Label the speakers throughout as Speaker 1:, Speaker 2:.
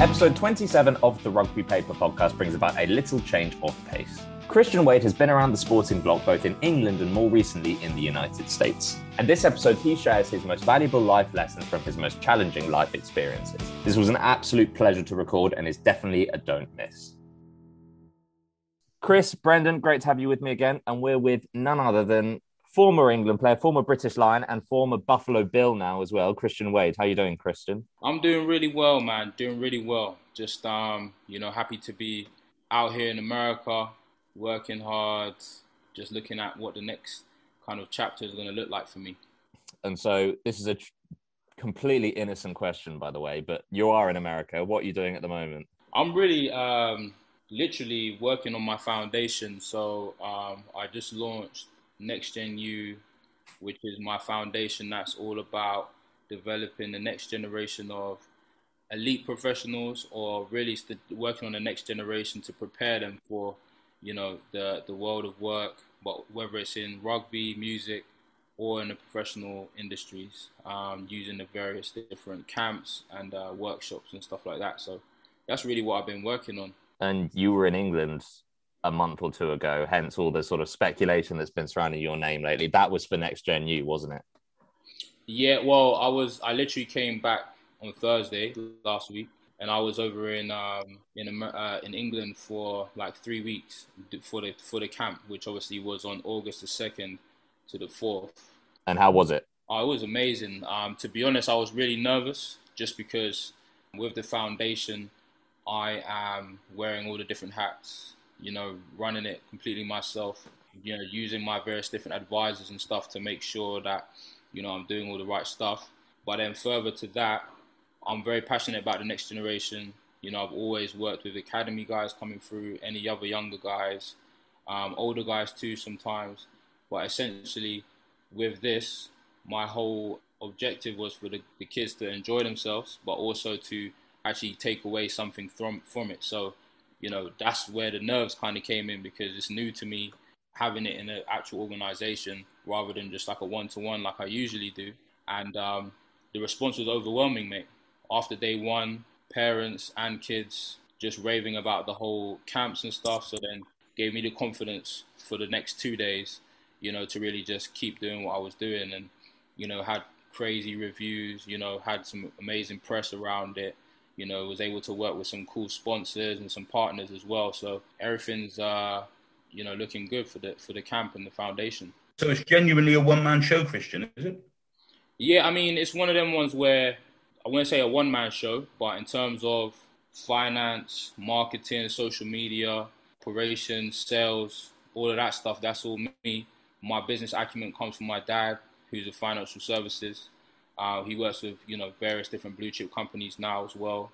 Speaker 1: Episode 27 of the Rugby Paper podcast brings about a little change of pace. Christian Wade has been around the sporting block both in England and more recently in the United States. And this episode, he shares his most valuable life lessons from his most challenging life experiences. This was an absolute pleasure to record and is definitely a don't miss. Chris, Brendan, great to have you with me again. And we're with none other than former England player, former British Lion, and former Buffalo Bill now as well, Christian Wade. How you doing, Christian?
Speaker 2: I'm doing really well, man. Doing really well. Just um, you know, happy to be out here in America, working hard, just looking at what the next kind of chapter is going to look like for me.
Speaker 1: And so this is a tr- completely innocent question, by the way, but you are in America. What are you doing at the moment?
Speaker 2: I'm really, um, literally working on my foundation. So um, I just launched Next Gen U, which is my foundation that's all about developing the next generation of elite professionals or really st- working on the next generation to prepare them for you know the the world of work, but whether it's in rugby, music, or in the professional industries, um, using the various different camps and uh, workshops and stuff like that. So that's really what I've been working on.
Speaker 1: And you were in England a month or two ago, hence all the sort of speculation that's been surrounding your name lately. That was for Next Gen U, wasn't it?
Speaker 2: Yeah, well, I was. I literally came back on Thursday last week, and I was over in um, in uh, in England for like three weeks for the for the camp, which obviously was on August the second to the fourth.
Speaker 1: And how was it?
Speaker 2: Oh, it was amazing. Um, to be honest, I was really nervous just because with the foundation, I am wearing all the different hats. You know, running it completely myself. You know, using my various different advisors and stuff to make sure that you know I'm doing all the right stuff. But then further to that, I'm very passionate about the next generation. You know, I've always worked with academy guys coming through, any other younger guys, um, older guys too sometimes. But essentially, with this, my whole objective was for the, the kids to enjoy themselves, but also to actually take away something from from it. So, you know, that's where the nerves kind of came in because it's new to me having it in an actual organization rather than just like a one to one like I usually do. And um, the response was overwhelming, mate after day one, parents and kids just raving about the whole camps and stuff. So then gave me the confidence for the next two days, you know, to really just keep doing what I was doing and, you know, had crazy reviews, you know, had some amazing press around it, you know, was able to work with some cool sponsors and some partners as well. So everything's, uh, you know, looking good for the, for the camp and the foundation.
Speaker 3: So it's genuinely a one man show, Christian, is it?
Speaker 2: Yeah, I mean, it's one of them ones where I wouldn't say a one man show, but in terms of finance, marketing, social media, operations, sales, all of that stuff, that's all me. My business acumen comes from my dad, who's a financial services. Uh, he works with you know various different blue chip companies now as well,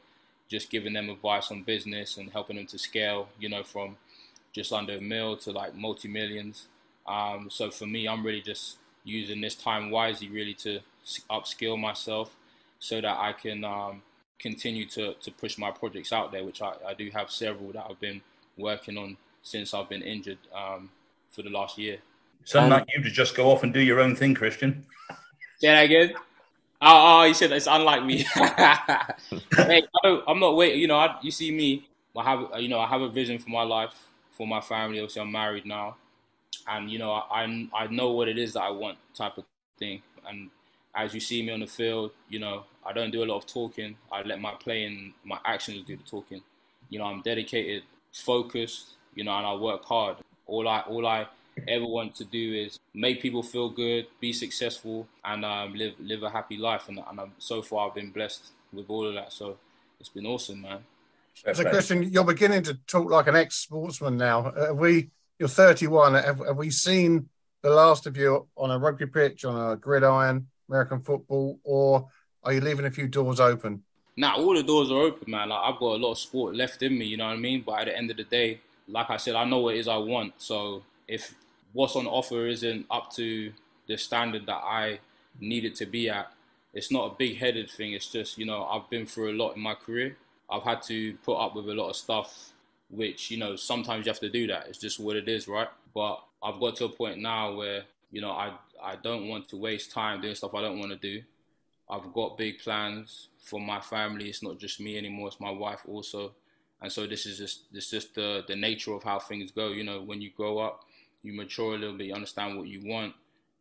Speaker 2: just giving them advice on business and helping them to scale. You know from just under a mil to like multi millions. Um, so for me, I'm really just using this time wisely, really to upskill myself so that I can um, continue to, to push my projects out there, which I, I do have several that I've been working on since I've been injured um, for the last year.
Speaker 3: Sound um, like you to just go off and do your own thing, Christian.
Speaker 2: Say that again. Oh, oh, you said it's unlike me. hey, I am not waiting. You know, I, you see me. I have, you know, I have a vision for my life, for my family. Obviously, I'm married now, and you know, I I know what it is that I want, type of thing. And as you see me on the field, you know, I don't do a lot of talking. I let my play and my actions do the talking. You know, I'm dedicated, focused, you know, and I work hard. All I all I ever want to do is make people feel good, be successful, and um, live live a happy life. And, and I'm, so far, I've been blessed with all of that. So it's been awesome, man.
Speaker 4: So, Christian, you're beginning to talk like an ex-sportsman now. Uh, we, you're 31. Have, have we seen the last of you on a rugby pitch, on a gridiron? American football, or are you leaving a few doors open?
Speaker 2: Nah, all the doors are open, man. Like I've got a lot of sport left in me, you know what I mean. But at the end of the day, like I said, I know what it is I want. So if what's on offer isn't up to the standard that I needed to be at, it's not a big-headed thing. It's just you know I've been through a lot in my career. I've had to put up with a lot of stuff, which you know sometimes you have to do that. It's just what it is, right? But I've got to a point now where you know I I don't want to waste time doing stuff I don't want to do. I've got big plans for my family. It's not just me anymore; it's my wife also. And so this is just this just the the nature of how things go. You know, when you grow up, you mature a little bit, you understand what you want.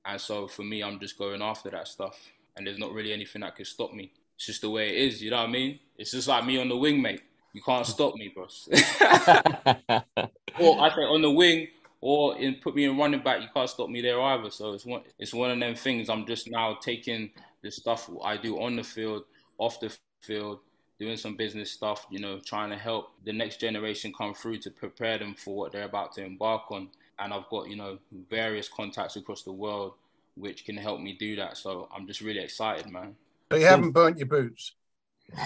Speaker 2: And so for me, I'm just going after that stuff. And there's not really anything that can stop me. It's just the way it is, you know what I mean? It's just like me on the wing, mate. You can't stop me, bros. or I say on the wing, or in put me in running back, you can't stop me there either. So it's one it's one of them things. I'm just now taking the stuff I do on the field, off the field, doing some business stuff, you know, trying to help the next generation come through to prepare them for what they're about to embark on. And I've got, you know, various contacts across the world which can help me do that. So I'm just really excited, man.
Speaker 4: But you haven't burnt your boots.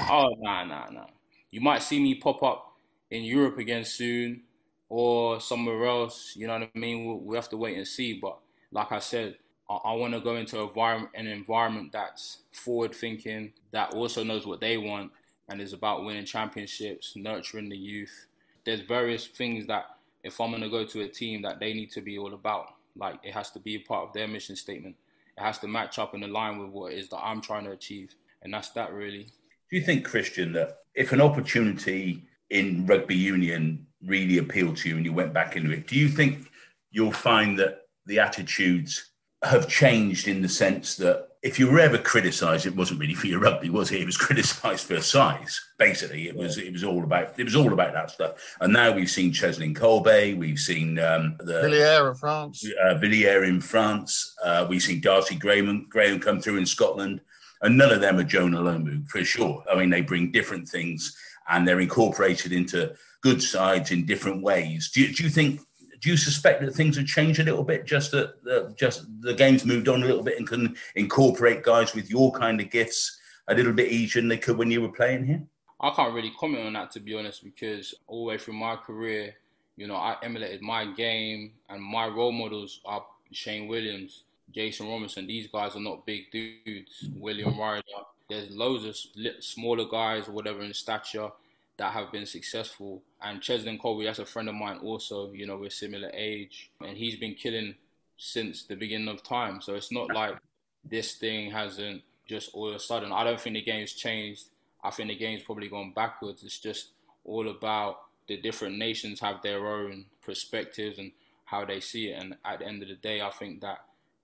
Speaker 2: Oh no, no, no. You might see me pop up in Europe again soon or somewhere else. You know what I mean? We'll, we have to wait and see. But like I said, I, I want to go into an environment that's forward thinking, that also knows what they want, and is about winning championships, nurturing the youth. There's various things that if I'm gonna go to a team that they need to be all about. Like it has to be a part of their mission statement. It has to match up and align with what it is that I'm trying to achieve, and that's that really.
Speaker 3: Do you think, Christian, that if an opportunity in rugby union really appealed to you and you went back into it, do you think you'll find that the attitudes have changed in the sense that if you were ever criticised, it wasn't really for your rugby, was it? It was criticised for size. Basically, it was it was all about it was all about that stuff. And now we've seen Cheslin Kolbe, we've seen um,
Speaker 4: the Villiers in France,
Speaker 3: uh, Villiers in France. Uh, we've seen Darcy Graham Graham come through in Scotland, and none of them are Jonah Lomu for sure. I mean, they bring different things and they're incorporated into good sides in different ways. Do you, do you think do you suspect that things have changed a little bit? Just that just the game's moved on a little bit and can incorporate guys with your kind of gifts a little bit easier than they could when you were playing here.
Speaker 2: I can't really comment on that to be honest, because all the way through my career, you know, I emulated my game, and my role models are Shane Williams, Jason Robinson. These guys are not big dudes. William Ryder. There's loads of smaller guys or whatever in stature that have been successful. And Cheslin Kolbe, that's a friend of mine also, you know, we're similar age. And he's been killing since the beginning of time. So it's not like this thing hasn't just all of a sudden. I don't think the game's changed. I think the game's probably gone backwards. It's just all about the different nations have their own perspectives and how they see it. And at the end of the day, I think that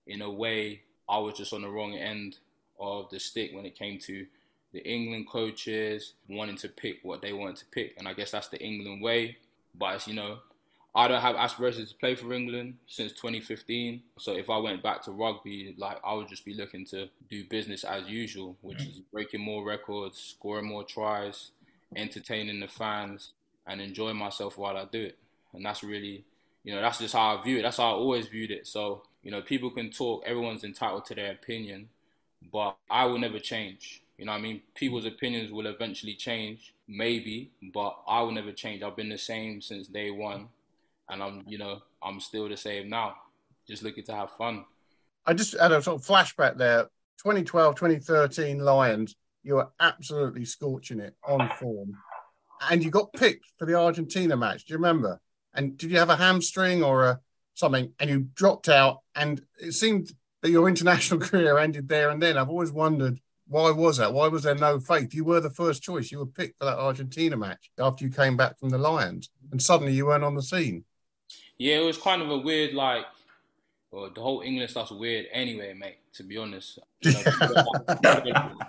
Speaker 2: in a way, I was just on the wrong end of the stick when it came to the England coaches wanting to pick what they wanted to pick, and I guess that's the England way. But as you know, I don't have aspirations to play for England since 2015. So if I went back to rugby, like I would just be looking to do business as usual, which mm-hmm. is breaking more records, scoring more tries, entertaining the fans, and enjoying myself while I do it. And that's really, you know, that's just how I view it. That's how I always viewed it. So you know, people can talk. Everyone's entitled to their opinion, but I will never change. You know I mean? People's opinions will eventually change, maybe, but I will never change. I've been the same since day one. And I'm, you know, I'm still the same now. Just looking to have fun.
Speaker 4: I just had a sort of flashback there. 2012, 2013 Lions, you were absolutely scorching it on form. And you got picked for the Argentina match. Do you remember? And did you have a hamstring or a something? And you dropped out, and it seemed that your international career ended there and then. I've always wondered why was that? Why was there no faith? You were the first choice. You were picked for that Argentina match after you came back from the Lions, and suddenly you weren't on the scene.
Speaker 2: Yeah, it was kind of a weird, like, well, the whole England stuff's weird anyway, mate. To be honest, you know,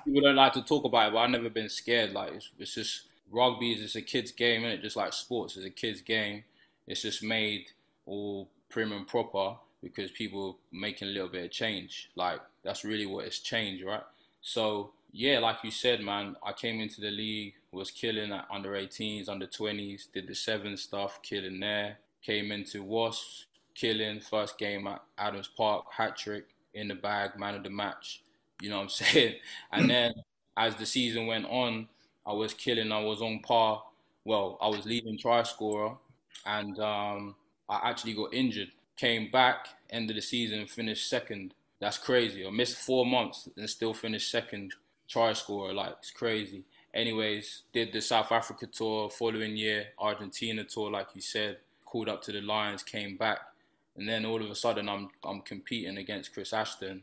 Speaker 2: people, don't like, to talk about it, but I've never been scared. Like, it's, it's just rugby is just a kid's game, and it just like sports is a kid's game. It's just made all prim and proper because people making a little bit of change. Like that's really what it's changed, right? So yeah, like you said, man, I came into the league, was killing at under 18s, under 20s, did the seven stuff, killing there. Came into Wasps, killing first game at Adams Park, hat trick in the bag, man of the match. You know what I'm saying? And then as the season went on, I was killing. I was on par. Well, I was leading try scorer, and um, I actually got injured. Came back, end of the season, finished second that's crazy. I missed four months and still finished second try scorer. Like it's crazy. Anyways, did the South Africa tour following year, Argentina tour, like you said. Called up to the Lions, came back, and then all of a sudden I'm I'm competing against Chris Ashton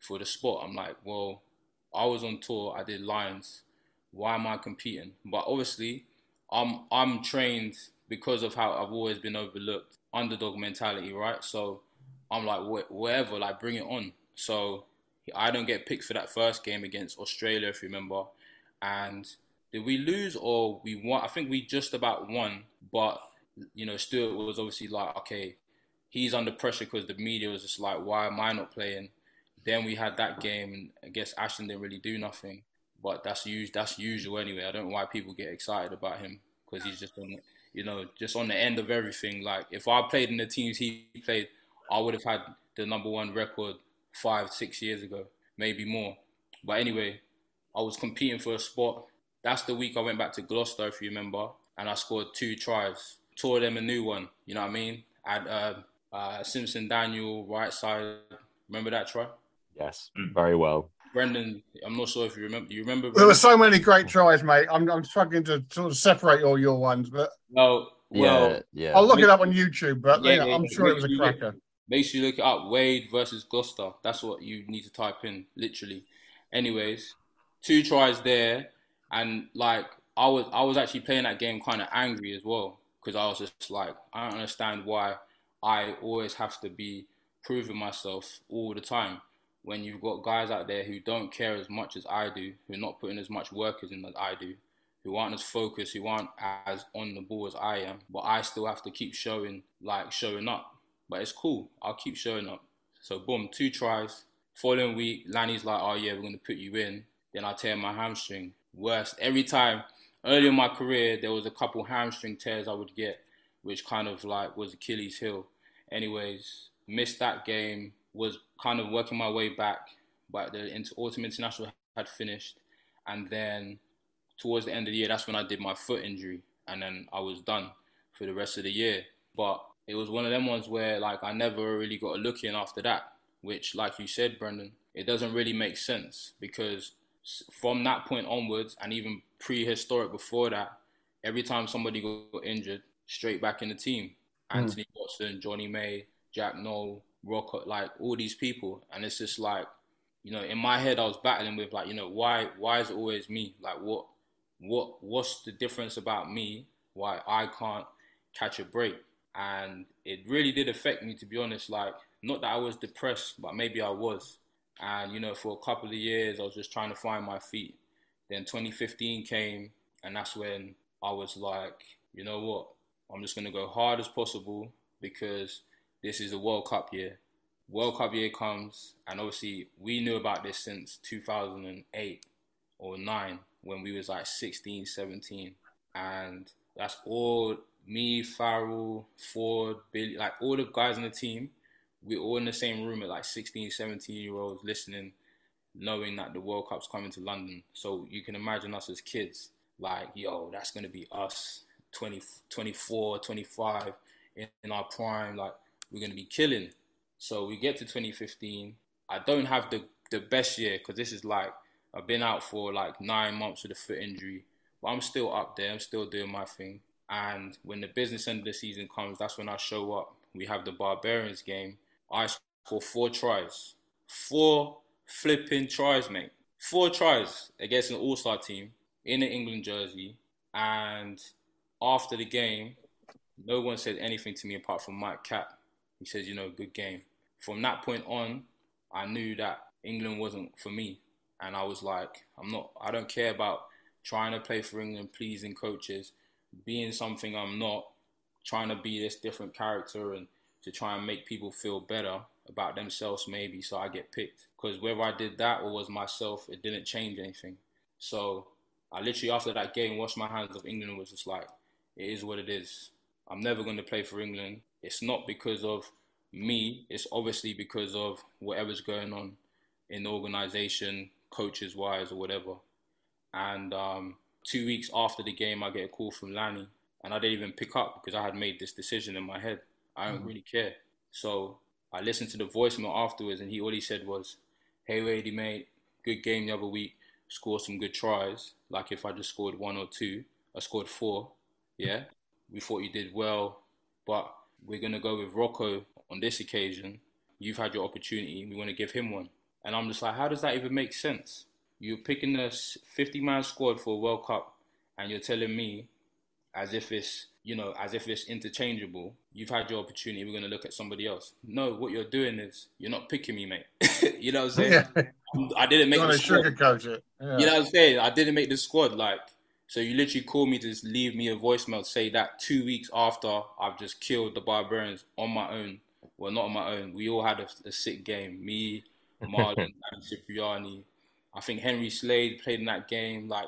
Speaker 2: for the spot. I'm like, well, I was on tour. I did Lions. Why am I competing? But obviously, I'm I'm trained because of how I've always been overlooked. Underdog mentality, right? So I'm like, wh- whatever, like bring it on. So I don't get picked for that first game against Australia, if you remember. And did we lose or we won? I think we just about won, but you know, Stuart was obviously like, okay, he's under pressure because the media was just like, why am I not playing? Then we had that game, and I guess Ashton didn't really do nothing. But that's us- that's usual anyway. I don't know why people get excited about him because he's just on, you know, just on the end of everything. Like if I played in the teams he played, I would have had the number one record five, six years ago, maybe more. But anyway, I was competing for a spot. That's the week I went back to Gloucester, if you remember, and I scored two tries. Taught them a new one. You know what I mean? At uh, uh, Simpson Daniel right side. Remember that try?
Speaker 1: Yes,
Speaker 3: Mm.
Speaker 1: very well.
Speaker 2: Brendan, I'm not sure if you remember. You remember?
Speaker 4: There were so many great tries, mate. I'm, I'm struggling to sort of separate all your ones, but
Speaker 2: Well, well,
Speaker 1: yeah, yeah.
Speaker 4: I'll look it up on YouTube. But
Speaker 2: Yeah,
Speaker 4: you know,
Speaker 2: yeah,
Speaker 4: I'm
Speaker 2: yeah.
Speaker 4: sure it was a
Speaker 2: Make sure
Speaker 4: cracker.
Speaker 2: Make sure you look it up. Wade versus Gloucester. That's what you need to type in, literally. Anyways, two tries there, and like I was, I was actually playing that game kind of angry as well because I was just like, I don't understand why I always have to be proving myself all the time when you've got guys out there who don't care as much as I do, who are not putting as much work as in as I do, who aren't as focused, who aren't as on the ball as I am, but I still have to keep showing like showing up. But it's cool. I'll keep showing up. So boom, two tries. Following week, Lanny's like, oh yeah, we're gonna put you in. Then I tear my hamstring. Worst. Every time early in my career there was a couple hamstring tears I would get, which kind of like was Achilles heel. Anyways, missed that game, was kind of working my way back, but the inter- autumn international had finished. And then towards the end of the year, that's when I did my foot injury, and then I was done for the rest of the year. But it was one of them ones where like I never really got a look in after that, which, like you said, Brendan, it doesn't really make sense because from that point onwards, and even prehistoric before that, every time somebody got injured, straight back in the team. Hmm. Anthony Watson, Johnny May, Jack Nowell, Rock, like all these people, and it's just like, you know, in my head I was battling with like, you know, why why is it always me? Like what what what's the difference about me why I can't catch a break? And it really did affect me to be honest, like not that I was depressed, but maybe I was. And you know, for a couple of years I was just trying to find my feet. Then 2015 came and that's when I was like, you know what? I'm just gonna go hard as possible because this is a World Cup year. World Cup year comes, and obviously we knew about this since 2008 or 9 when we was like 16, 17. And that's all me, Farrell, Ford, Billy, like all the guys in the team. We're all in the same room at like 16, 17 year olds listening, knowing that the World Cup's coming to London. So you can imagine us as kids, like, yo, that's going to be us 20, 24, 25 in, in our prime. Like, we're going to be killing. So we get to 2015. I don't have the, the best year because this is like, I've been out for like nine months with a foot injury, but I'm still up there. I'm still doing my thing. And when the business end of the season comes, that's when I show up. We have the Barbarians game. I score four tries. Four flipping tries, mate. Four tries against an all star team in an England jersey. And after the game, no one said anything to me apart from Mike Catt. He says, you know, good game. From that point on, I knew that England wasn't for me. And I was like, I'm not, I don't care about trying to play for England, pleasing coaches, being something I'm not, trying to be this different character and to try and make people feel better about themselves, maybe, so I get picked. Because whether I did that or was myself, it didn't change anything. So I literally, after that game, washed my hands of England and was just like, it is what it is. I'm never going to play for England. It's not because of me, it's obviously because of whatever's going on in the organization, coaches wise, or whatever. And um, two weeks after the game, I get a call from Lanny, and I didn't even pick up because I had made this decision in my head. I don't mm. really care. So I listened to the voicemail afterwards, and he all he said was, "Hey, Wadey, mate, good game the other week. Scored some good tries. Like if I just scored one or two, I scored four. Yeah, we thought you did well, but we're gonna go with Rocco on this occasion. You've had your opportunity. We want to give him one." And I'm just like, how does that even make sense? You're picking a 50 man squad for a World Cup, and you're telling me, as if it's you know, as if it's interchangeable. You've had your opportunity. We're going to look at somebody else. No, what you're doing is you're not picking me, mate. you know what I'm saying? Yeah. I didn't make the squad.
Speaker 4: Sugarcoat it.
Speaker 2: Yeah. You know what I'm saying? I didn't make the squad. Like, so you literally call me to leave me a voicemail say that two weeks after I've just killed the Barbarians on my own. Well, not on my own. We all had a, a sick game. Me, Marlon, and Cipriani. I think Henry Slade played in that game. Like,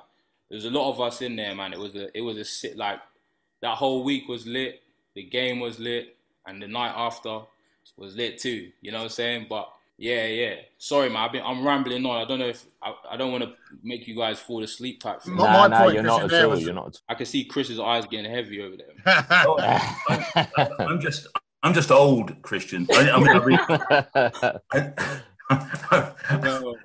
Speaker 2: there was a lot of us in there, man. It was a, it was a sit like that whole week was lit. The game was lit, and the night after was lit too. You know what I'm saying? But yeah, yeah. Sorry, man. I've been, I'm rambling on. I don't know if I, I don't want to make you guys fall asleep. Type
Speaker 1: thing. Nah, nah, you're not at all. Was, you're not.
Speaker 2: I can see Chris's eyes getting heavy over there.
Speaker 3: oh, I'm just, I'm just old, Christian. I, I mean, I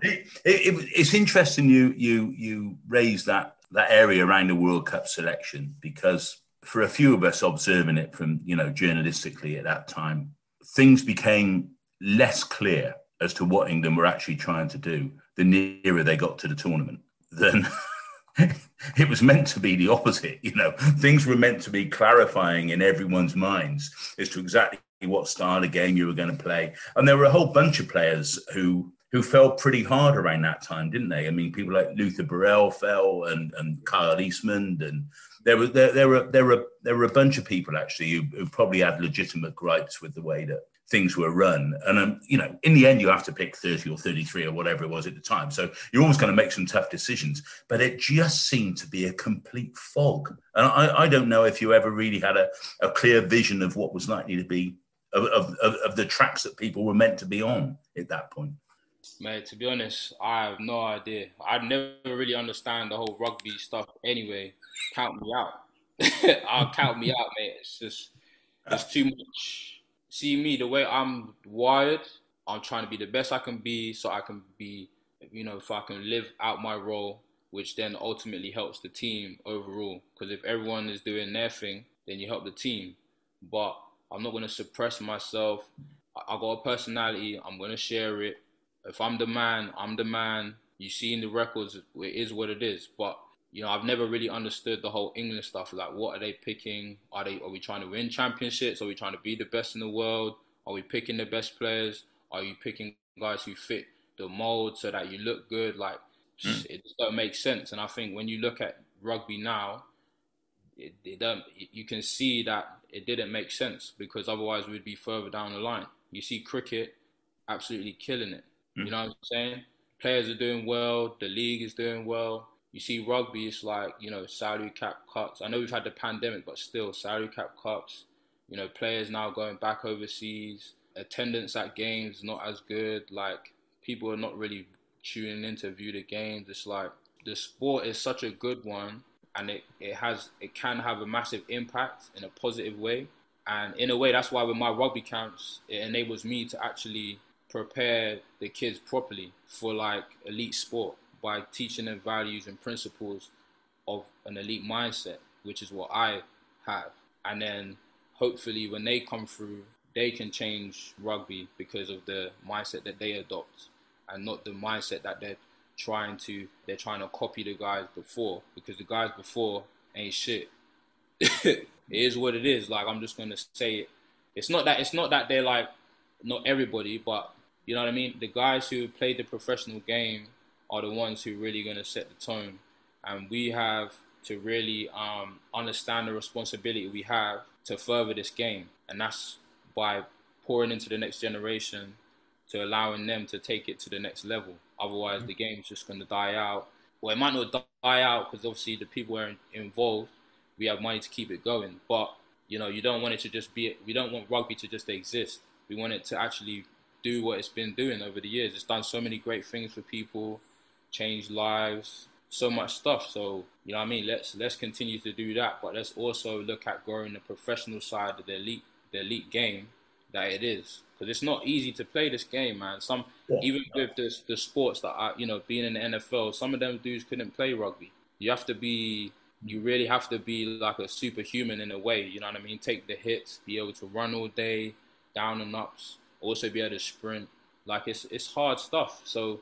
Speaker 3: it, it, it's interesting you you you raise that that area around the World Cup selection because for a few of us observing it from, you know, journalistically at that time, things became less clear as to what England were actually trying to do the nearer they got to the tournament. Then it was meant to be the opposite. You know, things were meant to be clarifying in everyone's minds as to exactly what style of game you were going to play. And there were a whole bunch of players who who fell pretty hard around that time, didn't they? I mean, people like Luther Burrell fell and and Kyle Eastmond and there were there, there were there were there were a bunch of people actually who, who probably had legitimate gripes with the way that things were run. And um, you know, in the end, you have to pick thirty or thirty-three or whatever it was at the time. So you're always going to make some tough decisions. But it just seemed to be a complete fog. And I, I don't know if you ever really had a, a clear vision of what was likely to be of, of, of the tracks that people were meant to be on at that point.
Speaker 2: Mate, to be honest, I have no idea. I never really understand the whole rugby stuff anyway count me out. I'll count me out, mate. It's just it's too much. See me the way I'm wired. I'm trying to be the best I can be, so I can be, you know, if I can live out my role, which then ultimately helps the team overall. Because if everyone is doing their thing, then you help the team. But I'm not going to suppress myself. I got a personality. I'm going to share it. If I'm the man, I'm the man. You see in the records, it is what it is. But you know, I've never really understood the whole England stuff. Like, what are they picking? Are they are we trying to win championships? Are we trying to be the best in the world? Are we picking the best players? Are you picking guys who fit the mold so that you look good? Like, mm. it doesn't make sense. And I think when you look at rugby now, it, it don't, you can see that it didn't make sense because otherwise we'd be further down the line. You see cricket absolutely killing it. Mm. You know what I'm saying? Players are doing well. The league is doing well you see rugby, it's like, you know, salary cap cuts. I know we've had the pandemic, but still, salary cap cuts. You know, players now going back overseas. Attendance at games not as good. Like, people are not really tuning in to view the games. It's like, the sport is such a good one and it, it has it can have a massive impact in a positive way and in a way that's why with my rugby camps it enables me to actually prepare the kids properly for like elite sport by teaching them values and principles of an elite mindset, which is what I have. And then hopefully when they come through, they can change rugby because of the mindset that they adopt and not the mindset that they're trying to they're trying to copy the guys before because the guys before ain't shit. it is what it is. Like I'm just gonna say it. It's not that it's not that they're like not everybody, but you know what I mean. The guys who played the professional game are the ones who really to set the tone. And we have to really um, understand the responsibility we have to further this game. And that's by pouring into the next generation to allowing them to take it to the next level. Otherwise, mm-hmm. the game's just going to die out. Well, it might not die out because obviously the people are involved. We have money to keep it going. But, you know, you don't want it to just be, we don't want rugby to just exist. We want it to actually do what it's been doing over the years. It's done so many great things for people change lives, so much stuff. So you know what I mean. Let's let's continue to do that, but let's also look at growing the professional side of the elite the elite game that it is because it's not easy to play this game, man. Some yeah. even with the the sports that are you know being in the NFL, some of them dudes couldn't play rugby. You have to be you really have to be like a superhuman in a way. You know what I mean? Take the hits, be able to run all day, down and ups, also be able to sprint. Like it's it's hard stuff. So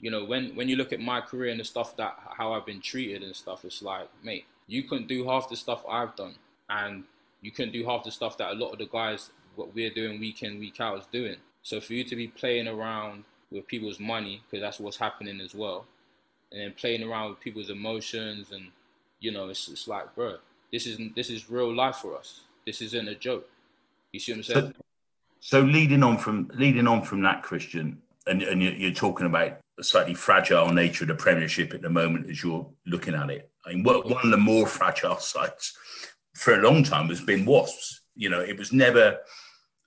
Speaker 2: you know, when when you look at my career and the stuff that how I've been treated and stuff, it's like, mate, you couldn't do half the stuff I've done, and you couldn't do half the stuff that a lot of the guys what we're doing week in week out is doing. So for you to be playing around with people's money, because that's what's happening as well, and then playing around with people's emotions and you know, it's, it's like, bro, this is this is real life for us. This isn't a joke. You see what I'm saying?
Speaker 3: So, so leading on from leading on from that, Christian, and, and you're, you're talking about the slightly fragile nature of the Premiership at the moment as you're looking at it. I mean, one of the more fragile sites for a long time has been Wasps. You know, it was never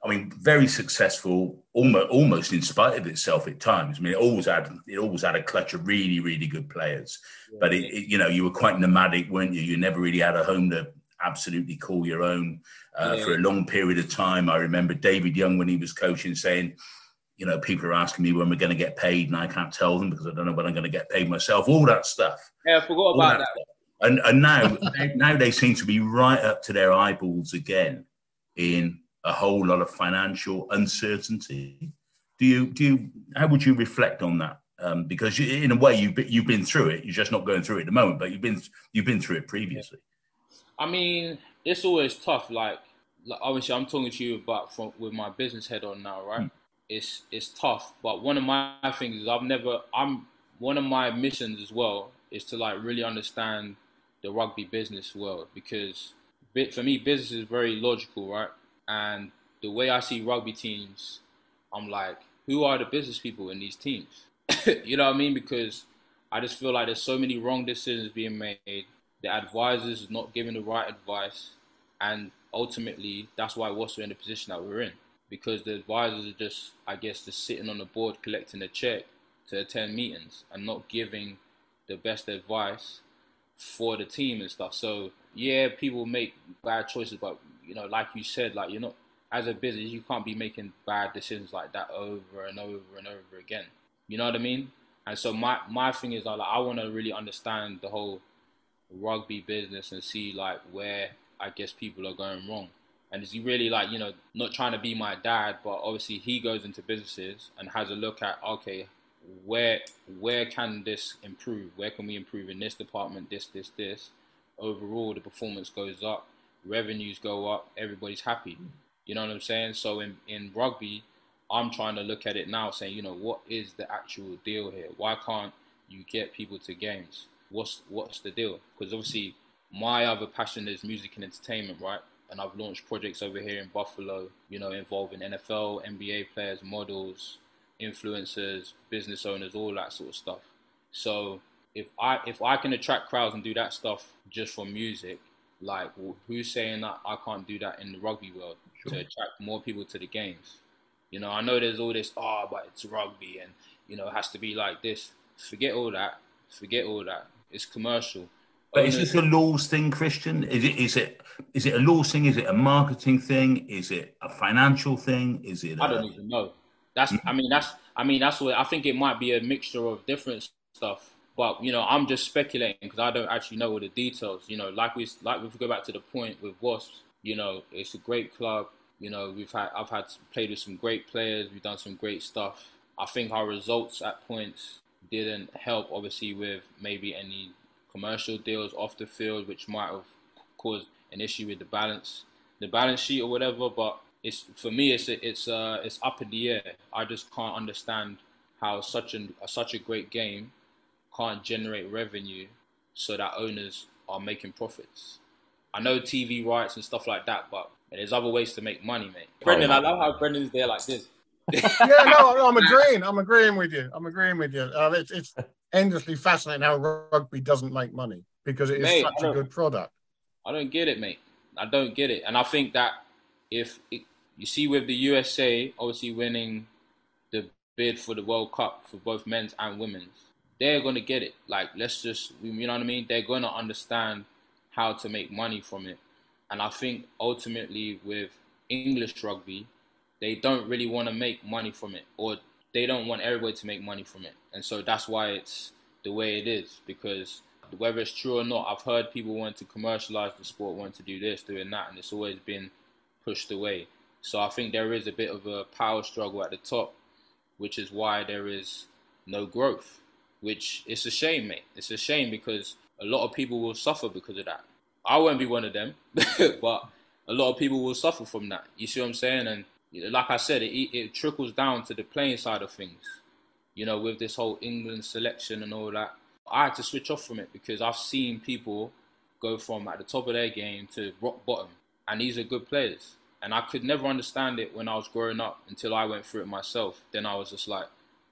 Speaker 3: I mean, very successful, almost almost in spite of itself at times. I mean, it always had it always had a clutch of really really good players, yeah. but it, it, you know you were quite nomadic, weren't you? You never really had a home to absolutely call your own uh, yeah. for a long period of time. I remember David Young when he was coaching saying, you know, people are asking me when we're going to get paid, and I can't tell them because I don't know when I'm going to get paid myself. All that stuff.
Speaker 2: Yeah, I forgot about that. that.
Speaker 3: And and now now they seem to be right up to their eyeballs again in a whole lot of financial uncertainty. Do you do you how would you reflect on that? Um, because you, in a way you've been, you've been through it. You're just not going through it at the moment, but you've been you've been through it previously.
Speaker 2: I mean, it's always tough. Like, like obviously, I'm talking to you about from, with my business head on now, right? Mm. It's it's tough, but one of my things is I've never. I'm one of my missions as well is to like really understand the rugby business world because for me, business is very logical, right? And the way I see rugby teams, I'm like, who are the business people in these teams? you know what I mean? Because I just feel like there's so many wrong decisions being made. The advisors not giving the right advice, and ultimately that's why we're in the position that we're in. Because the advisors are just, I guess, just sitting on the board collecting a check to attend meetings and not giving the best advice for the team and stuff. So yeah, people make bad choices, but you know, like you said, like you're not as a business, you can't be making bad decisions like that over and over and over again. You know what I mean? And so my my thing is like I want to really understand the whole rugby business and see like where I guess people are going wrong. And is he really like you know not trying to be my dad, but obviously he goes into businesses and has a look at okay, where where can this improve? Where can we improve in this department? This this this. Overall, the performance goes up revenues go up, everybody's happy. You know what I'm saying? So in, in rugby, I'm trying to look at it now saying, you know, what is the actual deal here? Why can't you get people to games? What's what's the deal? Because obviously my other passion is music and entertainment, right? And I've launched projects over here in Buffalo, you know, involving NFL, NBA players, models, influencers, business owners, all that sort of stuff. So if I if I can attract crowds and do that stuff just for music, like, who's saying that I can't do that in the rugby world sure. to attract more people to the games? You know, I know there's all this, oh, but it's rugby and, you know, it has to be like this. Forget all that. Forget all that. It's commercial.
Speaker 3: But is this a laws thing, Christian? Is it is it is it a laws thing? Is it a marketing thing? Is it a financial thing? Is it?
Speaker 2: I don't even know. That's I mean that's I mean that's what I think it might be a mixture of different stuff. But you know, I'm just speculating because I don't actually know all the details. You know, like we like if we go back to the point with Wasps, you know, it's a great club. You know, we've had I've had played with some great players. We've done some great stuff. I think our results at points didn't help, obviously, with maybe any commercial deals off the field, which might have caused an issue with the balance, the balance sheet or whatever. But it's for me, it's it's uh, it's up in the air. I just can't understand how such an such a great game can't generate revenue so that owners are making profits. I know TV rights and stuff like that, but there's other ways to make money, mate. Brendan, I love how Brendan's there like this.
Speaker 4: yeah, no, I'm agreeing. I'm agreeing with you. I'm agreeing with you. Uh, it's, it's endlessly fascinating how rugby doesn't make money because it is mate, such a good product.
Speaker 2: I don't get it, mate. I don't get it, and I think that if it, you see with the USA obviously winning the bid for the World Cup for both men's and women's, they're gonna get it. Like let's just you know what I mean. They're gonna understand how to make money from it, and I think ultimately with English rugby, they don't really want to make money from it, or they don't want everybody to make money from it, and so that's why it's the way it is. Because whether it's true or not, I've heard people want to commercialize the sport, want to do this, doing that, and it's always been pushed away. So I think there is a bit of a power struggle at the top, which is why there is no growth, which it's a shame, mate. It's a shame because a lot of people will suffer because of that. I won't be one of them, but a lot of people will suffer from that. You see what I'm saying? And like I said, it, it trickles down to the playing side of things. You know, with this whole England selection and all that, I had to switch off from it because I've seen people go from at the top of their game to rock bottom, and these are good players. And I could never understand it when I was growing up until I went through it myself. Then I was just like,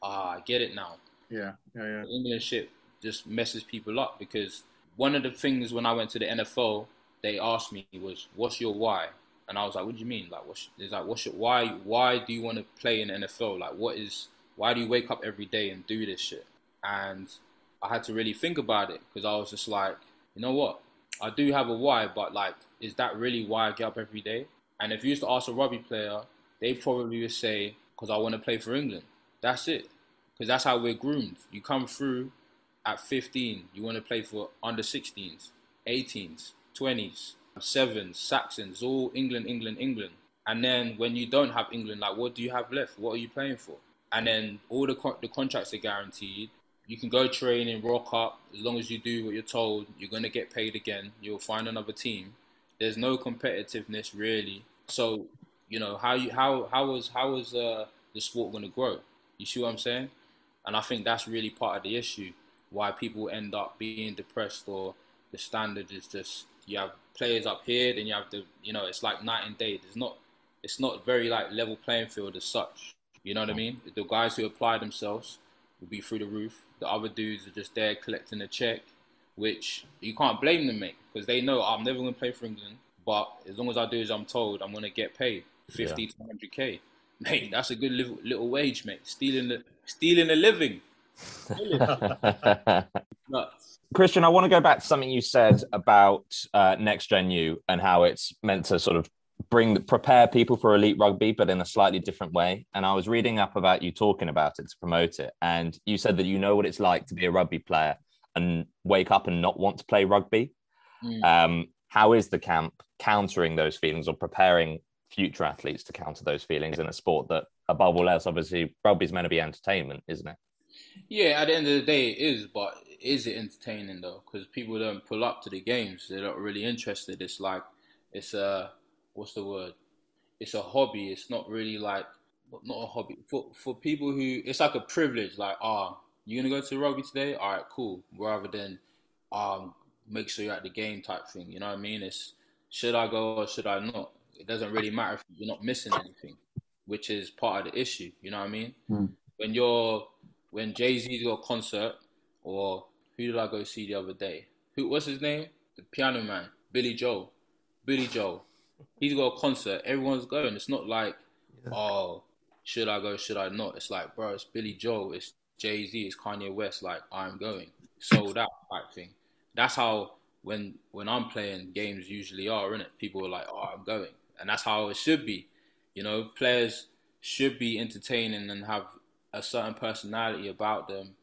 Speaker 2: ah, I get it now.
Speaker 4: Yeah, yeah, yeah.
Speaker 2: Shit just messes people up because one of the things when I went to the NFL, they asked me was, "What's your why?" And I was like, "What do you mean? Like, what's is like, what's your why? Why do you want to play in the NFL? Like, what is why do you wake up every day and do this shit?" And I had to really think about it because I was just like, you know what? I do have a why, but like, is that really why I get up every day? And if you used to ask a rugby player, they probably would say, because I want to play for England. That's it. Because that's how we're groomed. You come through at 15, you want to play for under 16s, 18s, 20s, sevens, Saxons, all England, England, England. And then when you don't have England, like what do you have left? What are you playing for? And then all the co- the contracts are guaranteed. You can go train and rock up as long as you do what you're told. You're gonna get paid again. You'll find another team. There's no competitiveness really. So you know how you how how was how was uh, the sport gonna grow? You see what I'm saying? And I think that's really part of the issue why people end up being depressed or the standard is just you have players up here, then you have the you know it's like night and day. There's not it's not very like level playing field as such. You know what I mean? The guys who apply themselves will be through the roof. The other dudes are just there collecting a check, which you can't blame them, mate, because they know I'm never going to play for England. But as long as I do as I'm told, I'm going to get paid 50 yeah. to 100k. Mate, that's a good little, little wage, mate. Stealing the stealing a living.
Speaker 1: Christian, I want to go back to something you said about uh, Next Gen U and how it's meant to sort of bring prepare people for elite rugby, but in a slightly different way. And I was reading up about you talking about it to promote it, and you said that you know what it's like to be a rugby player and wake up and not want to play rugby. Mm. Um, how is the camp countering those feelings or preparing future athletes to counter those feelings in a sport that, above all else, obviously rugby is meant to be entertainment, isn't it?
Speaker 2: Yeah, at the end of the day, it is. But is it entertaining though? Because people don't pull up to the games; they're not really interested. It's like it's a what's the word? It's a hobby. It's not really like not a hobby for for people who it's like a privilege. Like, ah, oh, you gonna go to rugby today? All right, cool. Rather than um, make sure you're at the game type thing. You know what I mean? It's should I go or should I not? It doesn't really matter if you're not missing anything, which is part of the issue. You know what I mean? Mm. When you're when Jay Z's got a concert, or who did I go see the other day? Who what's his name? The piano man, Billy Joel. Billy Joel. He's got a concert. Everyone's going. It's not like, yeah. oh, should I go? Should I not? It's like, bro, it's Billy Joel. It's Jay Z. It's Kanye West. Like, I'm going. Sold out type thing. That's how when when I'm playing games usually are, in it. People are like, oh, I'm going, and that's how it should be. You know, players should be entertaining and have a certain personality about them,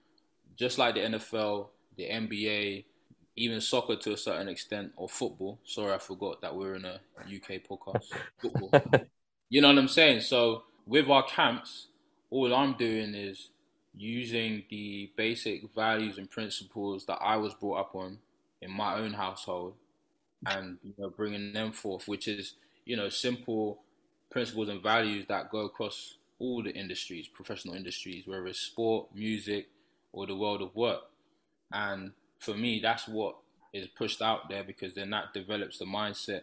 Speaker 2: just like the NFL, the NBA, even soccer to a certain extent, or football. Sorry, I forgot that we're in a UK podcast. football. You know what I'm saying? So with our camps, all I'm doing is using the basic values and principles that I was brought up on in my own household, and you know, bringing them forth, which is you know simple principles and values that go across all the industries, professional industries, whether it's sport, music, or the world of work. And for me, that's what is pushed out there because then that develops the mindset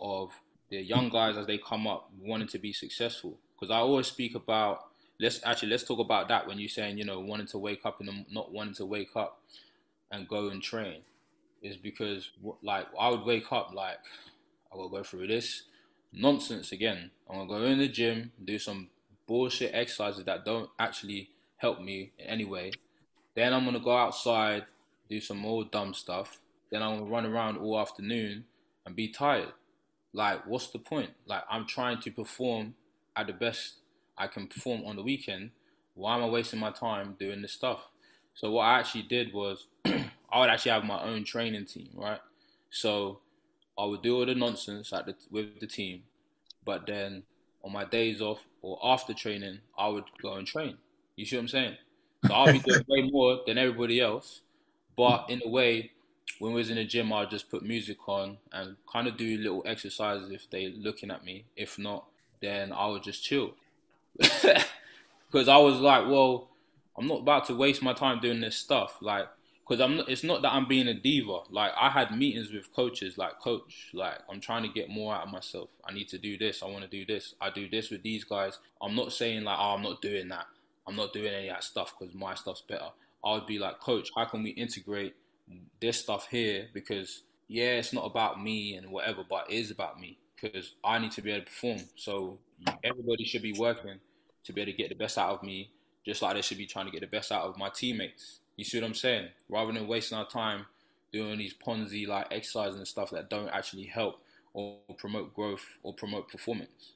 Speaker 2: of the young guys as they come up wanting to be successful. Because I always speak about let's actually let's talk about that when you're saying you know wanting to wake up and not wanting to wake up and go and train is because like I would wake up like I will go through this nonsense again. I'm gonna go in the gym, do some bullshit exercises that don't actually help me in any way. Then I'm gonna go outside, do some more dumb stuff. Then I'm gonna run around all afternoon and be tired. Like, what's the point? Like, I'm trying to perform at the best I can perform on the weekend. Why am I wasting my time doing this stuff? So what I actually did was I would actually have my own training team, right? So I would do all the nonsense at the, with the team, but then on my days off or after training, I would go and train. You see what I'm saying? So I'll be doing way more than everybody else. But in a way, when we was in the gym, I'll just put music on and kind of do little exercises if they looking at me. If not, then I would just chill. Because I was like, well, I'm not about to waste my time doing this stuff. Like, because I'm. Not, it's not that I'm being a diva. Like, I had meetings with coaches. Like, coach, like I'm trying to get more out of myself. I need to do this. I want to do this. I do this with these guys. I'm not saying like, oh, I'm not doing that. I'm not doing any of that stuff because my stuff's better. I would be like, coach, how can we integrate this stuff here? Because yeah, it's not about me and whatever, but it is about me because I need to be able to perform. So everybody should be working to be able to get the best out of me, just like they should be trying to get the best out of my teammates. You see what I'm saying? Rather than wasting our time doing these Ponzi like exercises and stuff that don't actually help or promote growth or promote performance.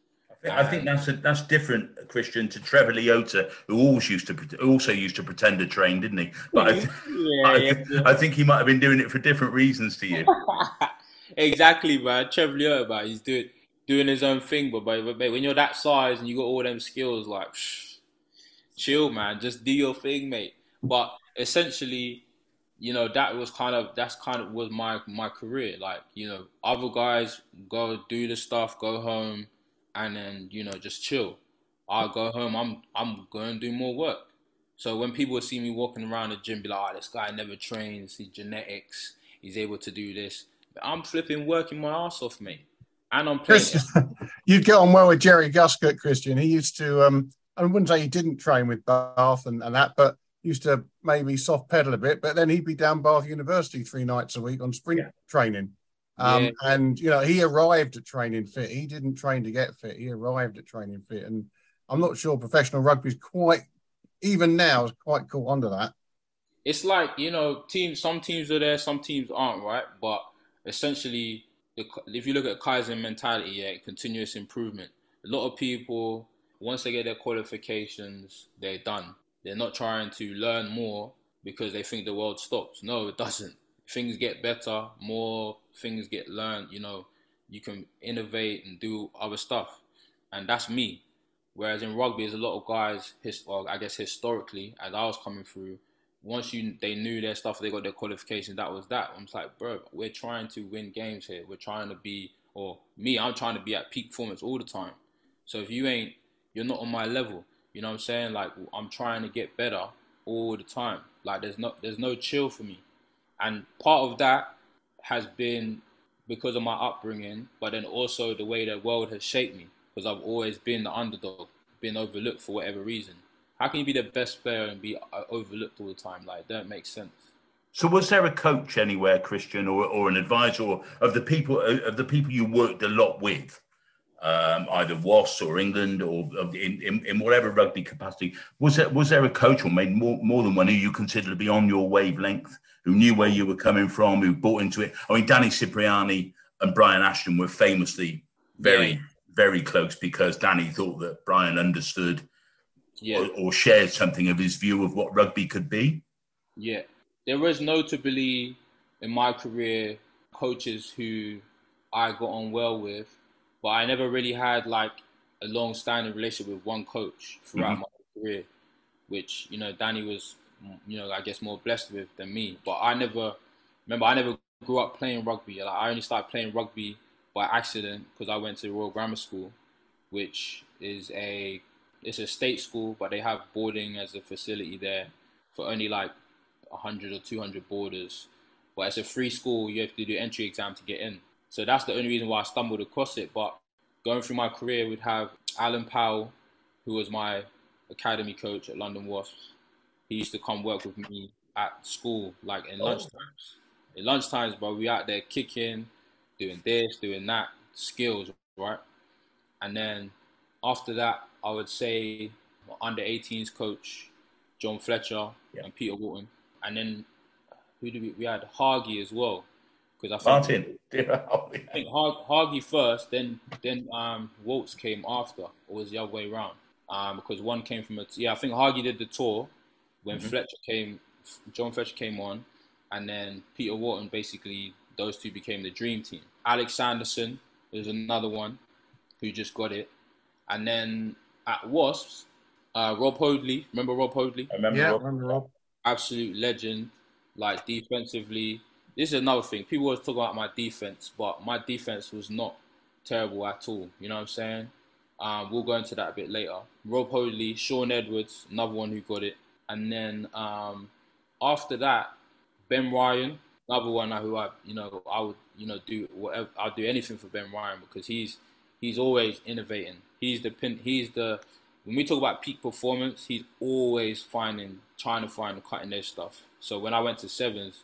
Speaker 3: I think that's a, that's different, Christian, to Trevor Leota, who always used to also used to pretend to train, didn't he? But I, th- yeah, I, th- yeah. I, think he might have been doing it for different reasons to you.
Speaker 2: exactly, man. Trevor Leota, man, he's doing doing his own thing, but, but, but when you're that size and you got all them skills, like psh, chill, man. Just do your thing, mate. But essentially, you know, that was kind of that's kind of was my my career. Like, you know, other guys go do the stuff, go home and then you know just chill. I go home. I'm I'm going to do more work. So when people see me walking around the gym, be like, "Oh, this guy never trains. He's genetics. He's able to do this." I'm flipping working my ass off, mate. And I'm playing.
Speaker 4: you'd get on well with Jerry Guscott, Christian. He used to. um I wouldn't say he didn't train with Bath and, and that, but used to maybe soft pedal a bit. But then he'd be down Bath University three nights a week on sprint yeah. training. Um, yeah. And you know, he arrived at training fit. He didn't train to get fit. He arrived at training fit, and I'm not sure professional rugby is quite even now is quite caught under that.
Speaker 2: It's like you know, teams. Some teams are there, some teams aren't, right? But essentially, if you look at Kaizen mentality, yeah, continuous improvement. A lot of people, once they get their qualifications, they're done. They're not trying to learn more because they think the world stops. No, it doesn't things get better, more things get learned, you know, you can innovate and do other stuff. And that's me. Whereas in rugby, there's a lot of guys, his, I guess historically, as I was coming through, once you they knew their stuff, they got their qualification, that was that. I'm like, bro, we're trying to win games here. We're trying to be, or me, I'm trying to be at peak performance all the time. So if you ain't, you're not on my level. You know what I'm saying? Like I'm trying to get better all the time. Like there's no there's no chill for me. And part of that has been because of my upbringing, but then also the way the world has shaped me, because I've always been the underdog, been overlooked for whatever reason. How can you be the best player and be uh, overlooked all the time? Like, that makes sense.
Speaker 3: So, was there a coach anywhere, Christian, or, or an advisor of the people of the people you worked a lot with? Um, either WAS or England or in, in, in, whatever rugby capacity. Was there was there a coach or maybe more more than one who you consider to be on your wavelength, who knew where you were coming from, who bought into it? I mean, Danny Cipriani and Brian Ashton were famously very yeah. very close because Danny thought that Brian understood yeah. or, or shared something of his view of what rugby could be.
Speaker 2: Yeah, there was notably in my career coaches who I got on well with but I never really had like a long standing relationship with one coach throughout mm-hmm. my career, which, you know, Danny was, you know, I guess more blessed with than me. But I never, remember, I never grew up playing rugby. Like, I only started playing rugby by accident because I went to Royal Grammar School, which is a, it's a state school, but they have boarding as a facility there for only like 100 or 200 boarders. But it's a free school, you have to do entry exam to get in. So that's the only reason why I stumbled across it. But going through my career, we'd have Alan Powell, who was my academy coach at London Wasps. He used to come work with me at school, like in oh. lunchtimes. In lunchtimes, but we out there kicking, doing this, doing that, skills, right? And then after that, I would say under 18s coach, John Fletcher yeah. and Peter Walton. And then who did we, we had Hargy as well.
Speaker 3: Because I think
Speaker 2: Martin. I think Hargy first, then then um, Waltz came after, or was the other way around? Um, because one came from a yeah, I think Hargy did the tour when mm-hmm. Fletcher came, John Fletcher came on, and then Peter Wharton basically those two became the dream team. Alex Sanderson was another one who just got it, and then at Wasps, Uh, Rob Hoadley, remember Rob Hoadley?
Speaker 3: I remember.
Speaker 4: Yeah,
Speaker 3: Rob.
Speaker 4: remember Rob?
Speaker 2: absolute legend. Like defensively, this is another thing. People always talk about my defense, but my defense was not terrible at all. You know what I'm saying? Um, we'll go into that a bit later. Rob Hoadley, Shaun Edwards, another one who got it, and then um, after that, Ben Ryan, another one who I, you know, I would, you know, do whatever. I'll do anything for Ben Ryan because he's he's always innovating. He's the pin. He's the when we talk about peak performance, he's always finding, trying to find cutting edge stuff. So when I went to sevens,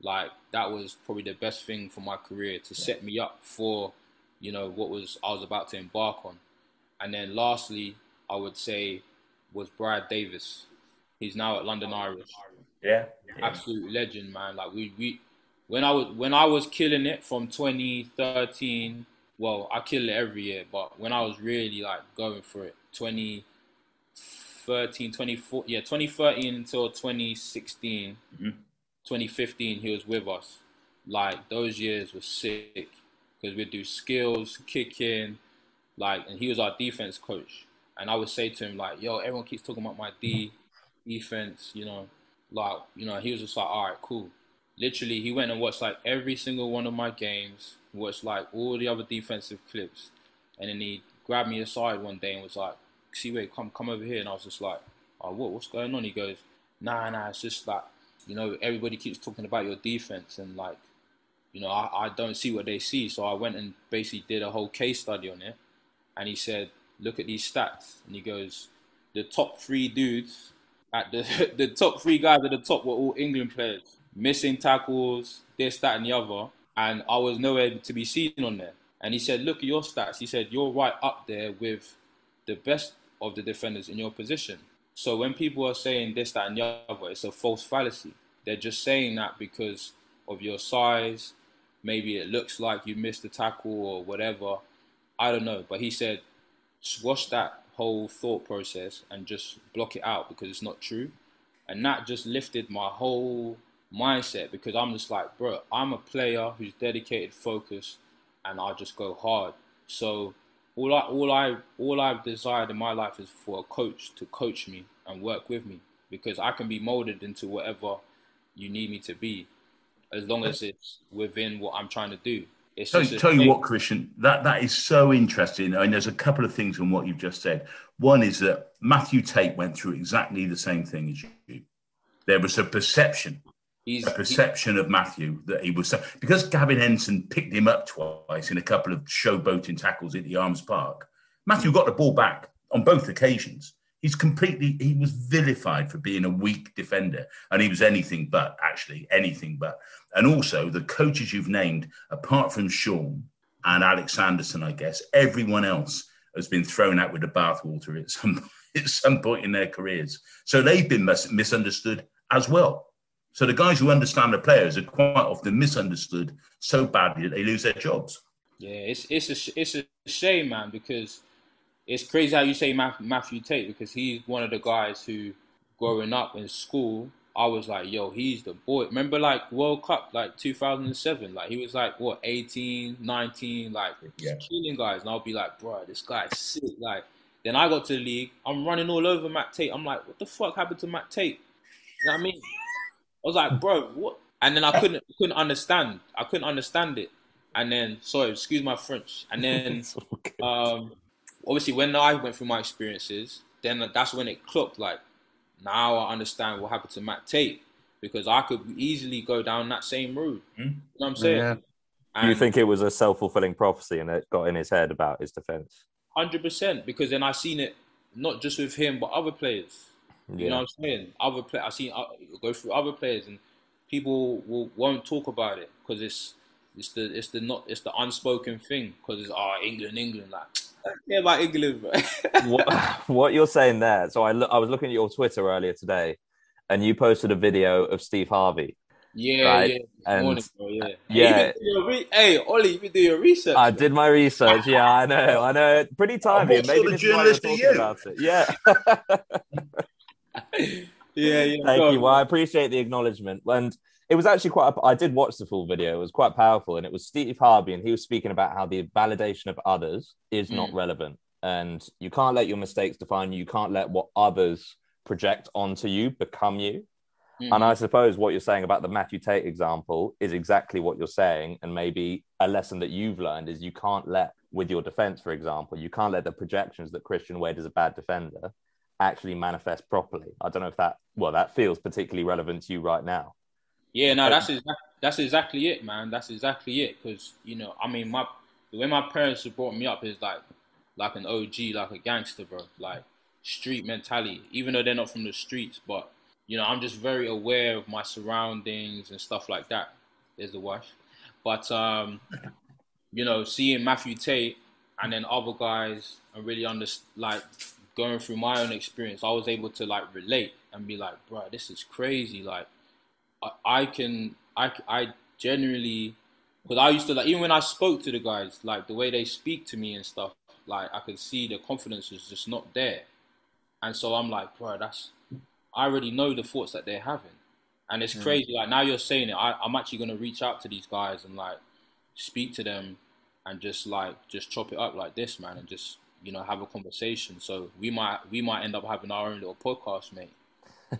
Speaker 2: like that was probably the best thing for my career to set me up for, you know, what was I was about to embark on. And then lastly, I would say was Brad Davis. He's now at London Irish.
Speaker 3: Yeah.
Speaker 2: Absolute legend, man. Like we we when I was when I was killing it from 2013. Well, I kill it every year, but when I was really like going for it, 2013, 2014, yeah, 2013 until 2016,
Speaker 3: Mhm.
Speaker 2: 2015, he was with us. Like those years were sick because we'd do skills, kicking, like, and he was our defense coach. And I would say to him like, "Yo, everyone keeps talking about my D defense, you know, like, you know." He was just like, "All right, cool." Literally, he went and watched like every single one of my games, watched like all the other defensive clips, and then he grabbed me aside one day and was like, "See, wait, come, come over here." And I was just like, "Oh, what? What's going on?" He goes, "Nah, nah, it's just like, you know, everybody keeps talking about your defense and like." You know, I, I don't see what they see. So I went and basically did a whole case study on it. And he said, look at these stats. And he goes, the top three dudes at the the top three guys at the top were all England players, missing tackles, this, that, and the other, and I was nowhere to be seen on there. And he said, "Look at your stats." He said, "You're right up there with the best of the defenders in your position." So when people are saying this, that, and the other, it's a false fallacy. They're just saying that because of your size. Maybe it looks like you missed a tackle or whatever. I don't know. But he said, squash that whole thought process and just block it out because it's not true. And that just lifted my whole mindset because I'm just like, bro, I'm a player who's dedicated, focused, and I just go hard. So all I all I all I've desired in my life is for a coach to coach me and work with me because I can be molded into whatever you need me to be as long as it's within what I'm trying to do. It's
Speaker 3: Tell,
Speaker 2: just
Speaker 3: tell you what, Christian, that, that is so interesting. And there's a couple of things on what you've just said. One is that Matthew Tate went through exactly the same thing as you. There was a perception,
Speaker 2: he's
Speaker 3: a perception of Matthew that he was so, because Gavin Henson picked him up twice in a couple of showboating tackles at the Arms Park. Matthew got the ball back on both occasions. He's completely, he was vilified for being a weak defender, and he was anything but, actually, anything but. And also, the coaches you've named, apart from Shaun and Alex Sanderson, I guess, everyone else has been thrown out with the bathwater at some, at some point in their careers. So they've been mis- misunderstood as well. So the guys who understand the players are quite often misunderstood so badly that they lose their jobs.
Speaker 2: Yeah, it's it's a it's a shame, man, because it's crazy how you say Matthew Tate because he's one of the guys who, growing up in school, I was like, yo, he's the boy. Remember, like World Cup, like 2007, like he was like what 18, 19, like
Speaker 3: Yeah.
Speaker 2: killing guys, and I'll be like, bro, this guy's sick. Like, then I got to the league, I'm running all over Matt Tate. I'm like, what the fuck happened to Matt Tate? You know what I mean? I was like, bro, what? And then I couldn't couldn't understand. I couldn't understand it. And then, sorry, excuse my French. And then, um, obviously, when I went through my experiences, then that's when it clicked. Like, now I understand what happened to Matt Tate because I could easily go down that same route.
Speaker 3: Hmm.
Speaker 2: You know what I'm saying?
Speaker 4: Yeah.
Speaker 1: Do you think it was a self fulfilling prophecy and it got in his head about his defense?
Speaker 2: Hundred percent, because then I seen it not just with him, but other players. You know what I'm saying? Other play, I seen uh, go through other players, and people will won't talk about it because it's it's the it's the not it's the unspoken thing because it's oh England England like I care about England, bro.
Speaker 1: what, what you're saying there. So I, look, I was looking at your Twitter earlier today, and you posted a video of Steve Harvey.
Speaker 2: yeah,
Speaker 1: Right,
Speaker 2: yeah,
Speaker 1: and-
Speaker 2: morning, bro, yeah,
Speaker 1: yeah.
Speaker 2: You been doing your re- hey, Ollie, you been doing your research.
Speaker 1: I
Speaker 2: bro.
Speaker 1: did my research. Yeah, I know. I know. Pretty timely. Maybe
Speaker 3: sort of
Speaker 1: this is why
Speaker 3: journalist are
Speaker 1: talking
Speaker 3: you?
Speaker 1: about it. Yeah.
Speaker 2: yeah, yeah.
Speaker 1: Thank you. Well, I appreciate the acknowledgement. And it was actually quite, I did watch the full video. It was quite powerful. And it was Steve Harvey, and he was speaking about how the validation of others is not
Speaker 2: Mm.
Speaker 1: relevant. and you can't let your mistakes define you. You can't let what others project onto you become you. Mm. And I suppose what you're saying about the Matthew Tate example is exactly what you're saying. And maybe a lesson that you've learned is you can't let, with your defense, for example, you can't let the projections that Christian Wade is a bad defender actually manifest properly. I don't know if that, well, that feels particularly relevant to you right now.
Speaker 2: Yeah, no, that's exactly, that's exactly it, man. That's exactly it. Because, you know, I mean, my the way my parents have brought me up is like, like an OG, like a gangster, bro. Like street mentality, even though they're not from the streets, but you know, I'm just very aware of my surroundings and stuff like that. There's the wife. But um, you know, seeing Matthew Tate and then other guys and really under like going through my own experience, I was able to like relate and be like, bro, this is crazy. Like, I, I can, I, I genuinely, because I used to like, even when I spoke to the guys, like the way they speak to me and stuff, like I could see the confidence is just not there. And so I'm like, bro, that's I already know the thoughts that they're having. And it's mm. crazy. Like now you're saying it, I, I'm actually gonna reach out to these guys and like speak to them and just like just chop it up like this, man, and just you know have a conversation. So we might we might end up having our own little podcast, mate.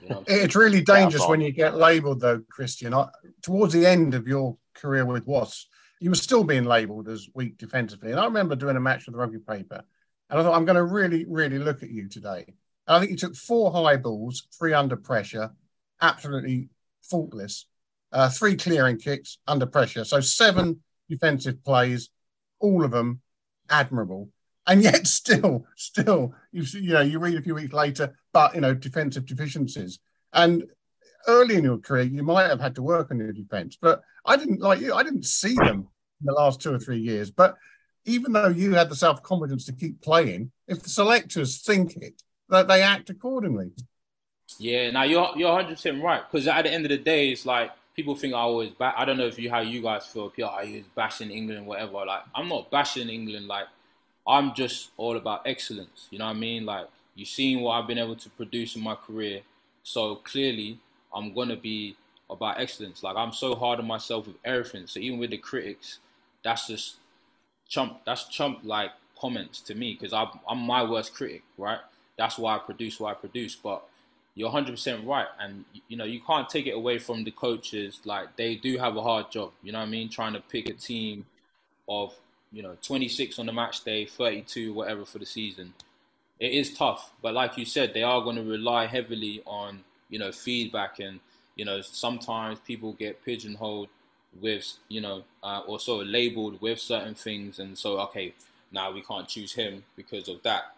Speaker 4: You know it's really dangerous when you get labelled, though, Christian. I, towards the end of your career with Wasps, you were still being labelled as weak defensively. And I remember doing a match with the rugby paper, and I thought, I'm going to really, really look at you today. And I think you took four high balls, three under pressure, absolutely faultless, uh, three clearing kicks under pressure. So seven defensive plays, all of them admirable. And yet, still, still, you, you know, you read a few weeks later, but you know, defensive deficiencies. And early in your career, you might have had to work on your defense, but I didn't like you. I didn't see them in the last two or three years. But even though you had the self confidence to keep playing, if the selectors think it, that they act accordingly.
Speaker 2: Yeah, now you're you're 100 percent right because at the end of the day, it's like people think oh, I always. I don't know if you how you guys feel. People are always bashing England, whatever. Like I'm not bashing England. Like I'm just all about excellence. You know what I mean? Like you've seen what I've been able to produce in my career, so clearly I'm gonna be about excellence. Like I'm so hard on myself with everything. So even with the critics, that's just chump. That's chump like comments to me because I'm I'm my worst critic, right? that's why I produce what I produce. But you're 100% right, and you know you can't take it away from the coaches. Like they do have a hard job. You know what I mean? Trying to pick a team of you know 26 on the match day, 32 whatever for the season. It is tough, but like you said, they are going to rely heavily on you know feedback, and you know sometimes people get pigeonholed with you know uh, or sort of labeled with certain things, and so okay, now we can't choose him because of that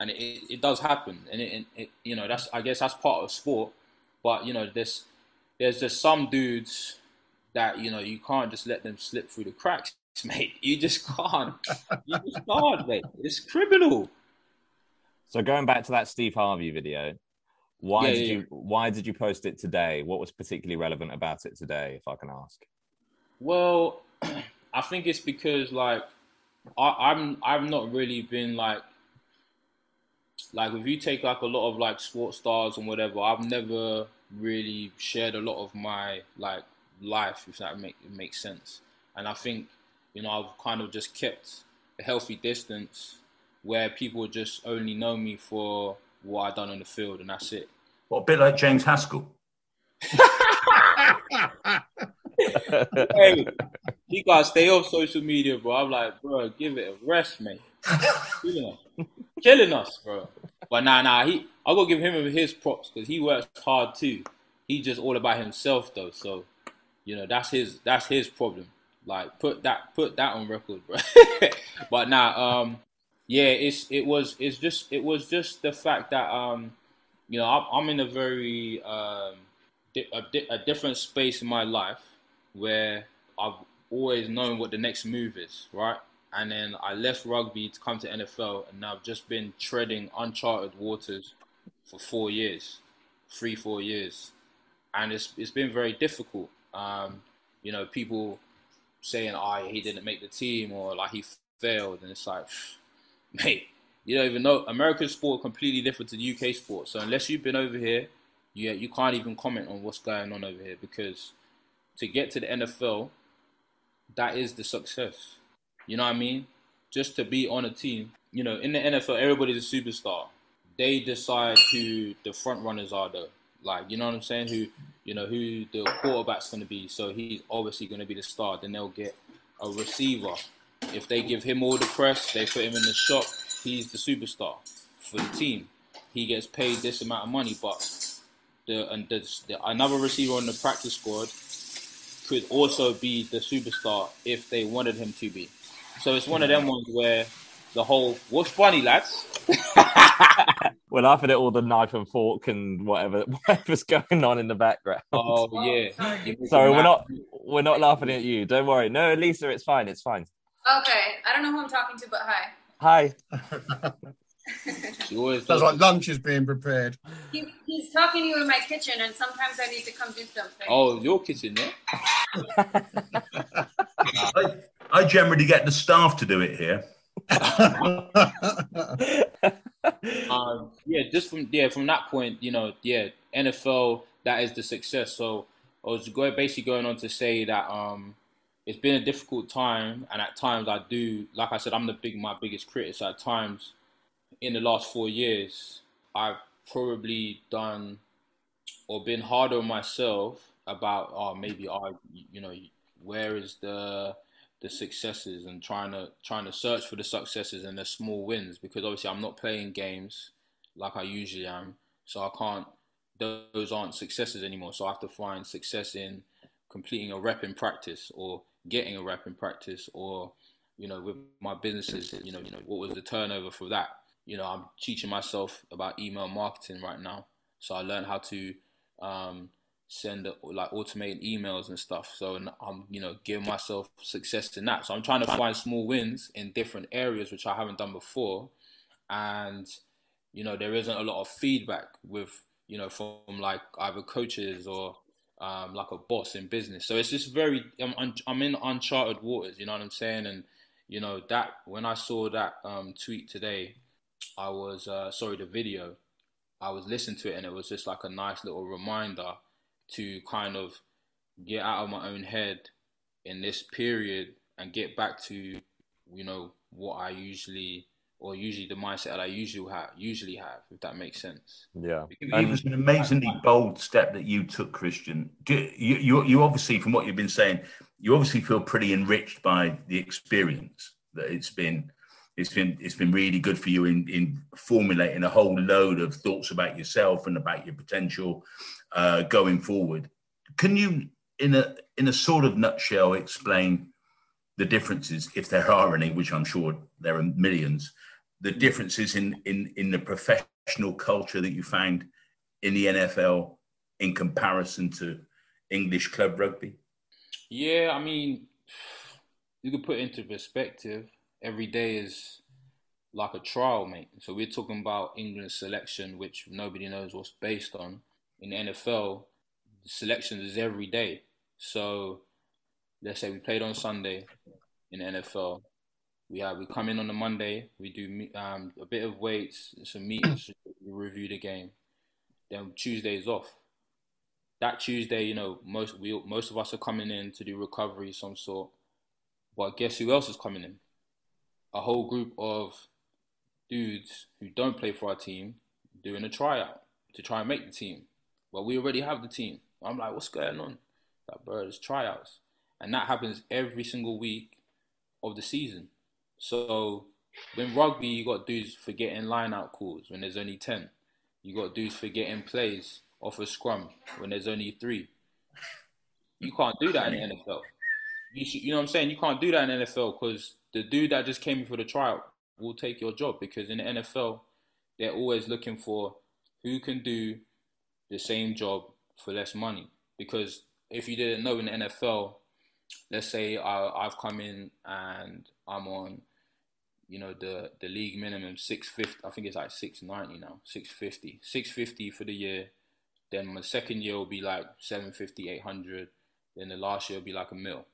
Speaker 2: and it, it does happen, and it, it, you know that's I guess that's part of sport. But you know, there's there's just some dudes that you know you can't just let them slip through the cracks, mate. You just can't. you just can't, mate. It's criminal.
Speaker 1: So going back to that Steve Harvey video, why yeah, did yeah. you why did you post it today? What was particularly relevant about it today, if I can ask?
Speaker 2: Well, I think it's because like I, I'm I've not really been like like if you take like a lot of like sports stars and whatever, I've never really shared a lot of my like life, if that make makes sense. And I think you know I've kind of just kept a healthy distance where people just only know me for what I've done on the field, and that's it.
Speaker 3: Well, a bit like James Haskell.
Speaker 2: hey, you guys stay off social media, bro. I'm like, bro, give it a rest, mate. killing us, killing us, bro. But nah, nah, he. I'll go give him his props because he works hard too. He's just all about himself though, so you know that's his that's his problem. Like put that put that on record, bro. but nah, um, yeah, it's it was it's just it was just the fact that um, you know, I'm, I'm in a very um, a, a different space in my life where I've always known what the next move is, right? and then I left rugby to come to NFL, and now I've just been treading uncharted waters for four years, three four years, and it's it's been very difficult. Um, you know, people saying, "Oh, he didn't make the team," or like he failed, and it's like, mate, you don't even know. American sport completely different to the UK sport. So unless you've been over here, you you can't even comment on what's going on over here because to get to the NFL, that is the success. You know what I mean? just to be on a team. You know, in the NFL, everybody's a superstar. They decide who the front runners are, though. Like, you know what I'm saying? Who, you know, who the quarterback's going to be. So he's obviously going to be the star. Then they'll get a receiver. If they give him all the press, they put him in the shop. He's the superstar for the team. He gets paid this amount of money, but the and the, the, another receiver on the practice squad could also be the superstar if they wanted him to be. So it's one of them ones where the whole what's funny, lads.
Speaker 1: We're laughing at all the knife and fork and whatever whatever's going on in the background.
Speaker 2: Oh yeah.
Speaker 1: Sorry, we're not we're not laughing at you. Don't worry. No, Lisa, it's fine. It's fine.
Speaker 5: Okay, I don't know who I'm talking to, but hi.
Speaker 1: Hi.
Speaker 2: She always
Speaker 4: Sounds like lunch is being prepared.
Speaker 5: He, he's talking to you in my kitchen, and sometimes I need to come do something.
Speaker 2: Oh, your kitchen, yeah.
Speaker 3: I, I generally get the staff to do it here.
Speaker 2: um, yeah, just from yeah from that point, you know, yeah, NFL that is the success. So I was going basically going on to say that um, it's been a difficult time, and at times I do, like I said, I'm the big my biggest critic. So at times, in the last four years, I've probably done or been harder on myself about oh maybe I you know where is the the successes and trying to trying to search for the successes and the small wins because obviously I'm not playing games like I usually am, so I can't. Those aren't successes anymore. So I have to find success in completing a rep in practice or getting a rep in practice or you know with my businesses. You know, you know what was the turnover for that. You know, I'm teaching myself about email marketing right now, so I learned how to um, send like automated emails and stuff. So I'm you know giving myself success in that. So I'm trying to find small wins in different areas which I haven't done before, and you know there isn't a lot of feedback with you know from like either coaches or um, like a boss in business. So it's just very I'm I'm in uncharted waters. You know what I'm saying? And you know that when I saw that um, tweet today, I was uh, sorry the video. I was listening to it and it was just like a nice little reminder to kind of get out of my own head in this period and get back to you know what I usually or usually the mindset that I usually have usually have if that makes sense.
Speaker 1: Yeah.
Speaker 3: It was an amazingly bold step that you took, Christian. Do, you, you, you obviously, from what you've been saying, you obviously feel pretty enriched by the experience that it's been. It's been it's been really good for you in in formulating a whole load of thoughts about yourself and about your potential uh, going forward. Can you, in a in a sort of nutshell, explain the differences, if there are any, which I'm sure there are millions, the differences in in in the professional culture that you find in the NFL in comparison to English club rugby?
Speaker 2: Yeah, I mean, you could put into perspective. Every day is like a trial, mate. So we're talking about England's selection, which nobody knows what's based on. In the NFL, the selection is every day. So let's say we played on Sunday in the NFL. We have we come in on the Monday. We do um, a bit of weights, some meetings, we review the game. Then Tuesday is off. That Tuesday, you know, most we most of us are coming in to do recovery some sort. But guess who else is coming in? A whole group of dudes who don't play for our team doing a tryout to try and make the team. Well, we already have the team. I'm like, what's going on? Like, bro, it's tryouts. And that happens every single week of the season. So when rugby, you got dudes forgetting line out calls when there's only 10. You got dudes forgetting plays off a scrum when there's only three. You can't do that in the NFL. You, should, you know what I'm saying? You can't do that in the NFL because the dude that just came for the tryout will take your job because in the NFL, they're always looking for who can do the same job for less money. Because if you didn't know in the NFL, let's say I, I've come in and I'm on, you know, the, the league minimum 650, I think it's like 690 now, 650. 650 for the year. Then my second year will be like 750, 800. Then the last year will be like a mil.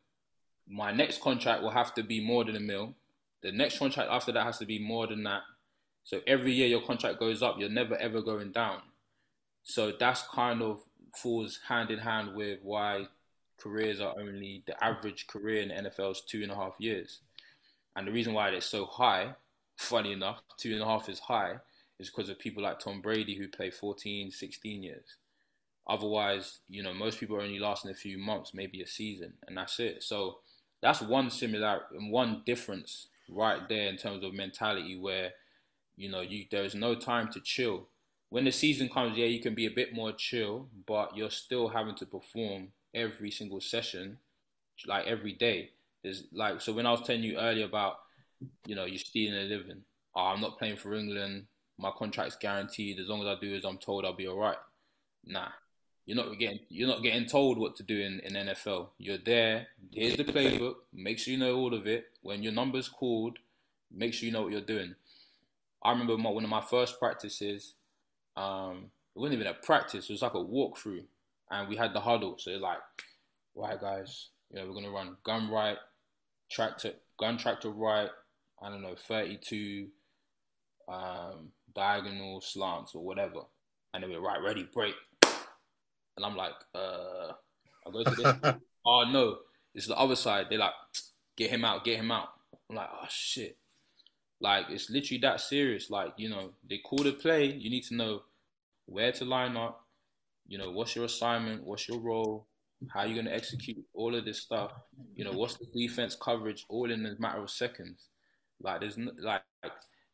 Speaker 2: My next contract will have to be more than a mil. The next contract after that has to be more than that. So every year your contract goes up, you're never ever going down. So that's kind of falls hand in hand with why careers are only the average career in the NFL is two and a half years. And the reason why it's so high, funny enough, two and a half is high, is because of people like Tom Brady who play 14, 16 years. Otherwise, you know, most people are only lasting a few months, maybe a season, and that's it. So that's one similarity and one difference right there in terms of mentality where, you know, you there's no time to chill. When the season comes, yeah, you can be a bit more chill, but you're still having to perform every single session, like every day. There's like so when I was telling you earlier about, you know, you're stealing a living. Oh, I'm not playing for England. My contract's guaranteed. As long as I do as I'm told, I'll be all right. Nah, you're not getting you're not getting told what to do in, in NFL. You're there. Here's the playbook. Make sure you know all of it. When your number's called, make sure you know what you're doing. I remember my, one of my first practices. Um, it wasn't even a practice. It was like a walkthrough, and we had the huddle. So like, right guys, you know, we're gonna run gun right, tractor, gun tractor right. I don't know, 32 um, diagonal slants or whatever. And then we're right, ready, break. And I'm like, uh, I go to this. oh no, it's the other side. They're like, get him out, get him out. I'm like, oh shit. Like it's literally that serious. Like you know, they call the play. You need to know where to line up. You know, what's your assignment? What's your role? How you gonna execute all of this stuff? You know, what's the defense coverage? All in a matter of seconds. Like there's no, like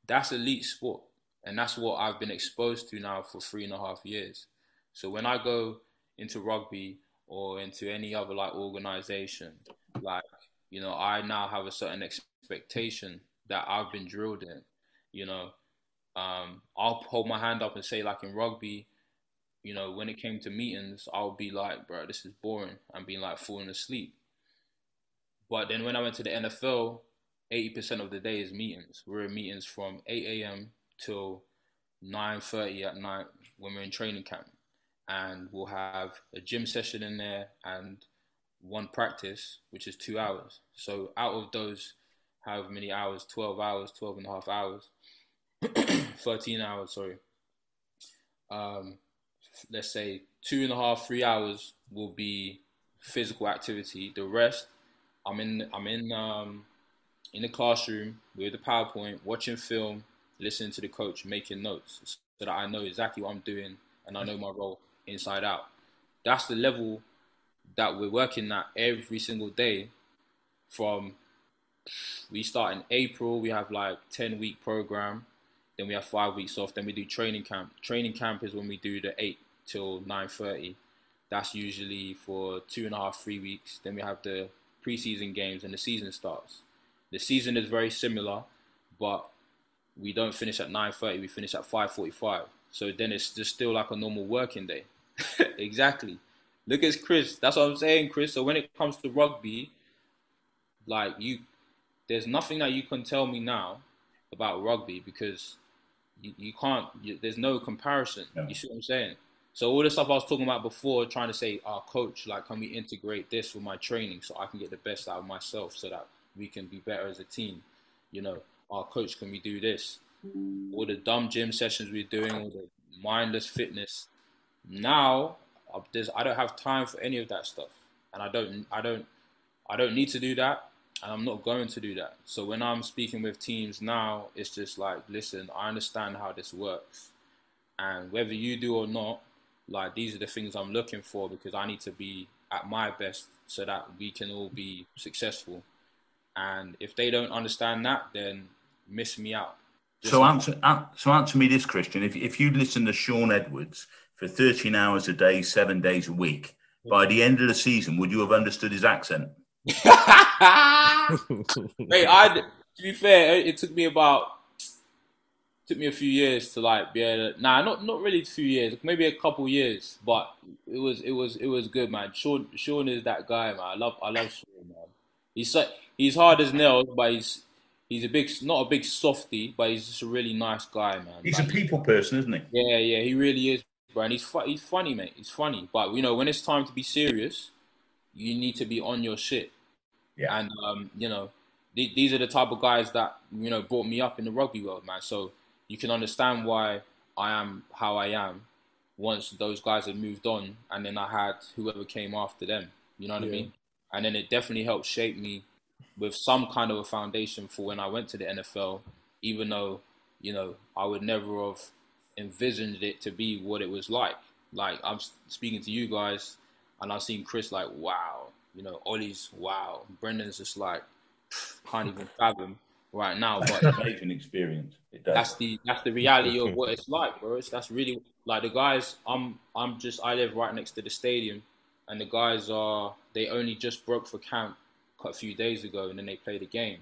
Speaker 2: that's elite sport, and that's what I've been exposed to now for three and a half years. So when I go into rugby or into any other like organization, like you know, I now have a certain expectation that I've been drilled in. You know, um, I'll hold my hand up and say, like in rugby, you know, when it came to meetings, I'll be like, bro, this is boring. I'm being like falling asleep. But then when I went to the NFL, 80% of the day is meetings. We're in meetings from 8 a.m. till 9.30 at night when we're in training camp and we'll have a gym session in there and one practice, which is two hours. So out of those, however many hours, 12 hours, 12 and a half hours, 13 hours, sorry. Um, let's say two and a half, three hours will be physical activity. The rest, I'm in, I'm in, um, in the classroom with the PowerPoint, watching film, listening to the coach, making notes, so that I know exactly what I'm doing and I know my role inside out. That's the level that we're working at every single day. From we start in April, we have like ten week program, then we have five weeks off, then we do training camp. Training camp is when we do the eight till nine thirty. That's usually for two and a half, three weeks. Then we have the preseason games and the season starts. The season is very similar, but we don't finish at 9.30, we finish at 5.45. So then it's just still like a normal working day. exactly. Look at Chris. That's what I'm saying, Chris. So when it comes to rugby, like you, there's nothing that you can tell me now about rugby because you, you can't. You, there's no comparison. You see what I'm saying? So all the stuff I was talking about before, trying to say, our oh, coach, like, can we integrate this with my training so I can get the best out of myself, so that we can be better as a team? You know, our oh, coach, can we do this? All the dumb gym sessions we're doing, all the mindless fitness now uh, there's I don't have time for any of that stuff, and I don't I don't I don't need to do that, and I'm not going to do that. So when I'm speaking with teams now, it's just like, listen, I understand how this works, and whether you do or not, like these are the things I'm looking for because I need to be at my best so that we can all be successful. And if they don't understand that, then miss me out.
Speaker 3: Just so answer, so answer me this, Christian. If if you listen to Shaun Edwards for 13 hours a day, seven days a week, mm. by the end of the season, would you have understood his accent?
Speaker 2: Wait, I to be fair, it took me about took me a few years to like be able to, nah not not really a few years maybe a couple years but it was it was it was good man. Sean Shaun is that guy man. I love I love Shaun man. He's so, he's hard as nails but he's he's a big not a big softy but he's just a really nice guy man.
Speaker 3: He's like, a people person isn't he?
Speaker 2: Yeah yeah he really is bro. And he's fu- he's funny, mate. He's funny. But you know, when it's time to be serious, you need to be on your shit.
Speaker 3: Yeah.
Speaker 2: And um, you know, th- these are the type of guys that you know brought me up in the rugby world, man. So you can understand why I am how I am. Once those guys had moved on, and then I had whoever came after them. You know what yeah. I mean? And then it definitely helped shape me with some kind of a foundation for when I went to the NFL, even though you know I would never have envisioned it to be what it was like. Like I'm speaking to you guys, and I've seen Chris like, wow, you know, Ollie's wow, Brendan's just like can't even fathom right now. But
Speaker 3: Amazing experience. It does.
Speaker 2: that's the that's the reality of what it's like, bro. It's, that's really like the guys. I'm I'm just I live right next to the stadium, and the guys are they only just broke for camp a few days ago, and then they played a game.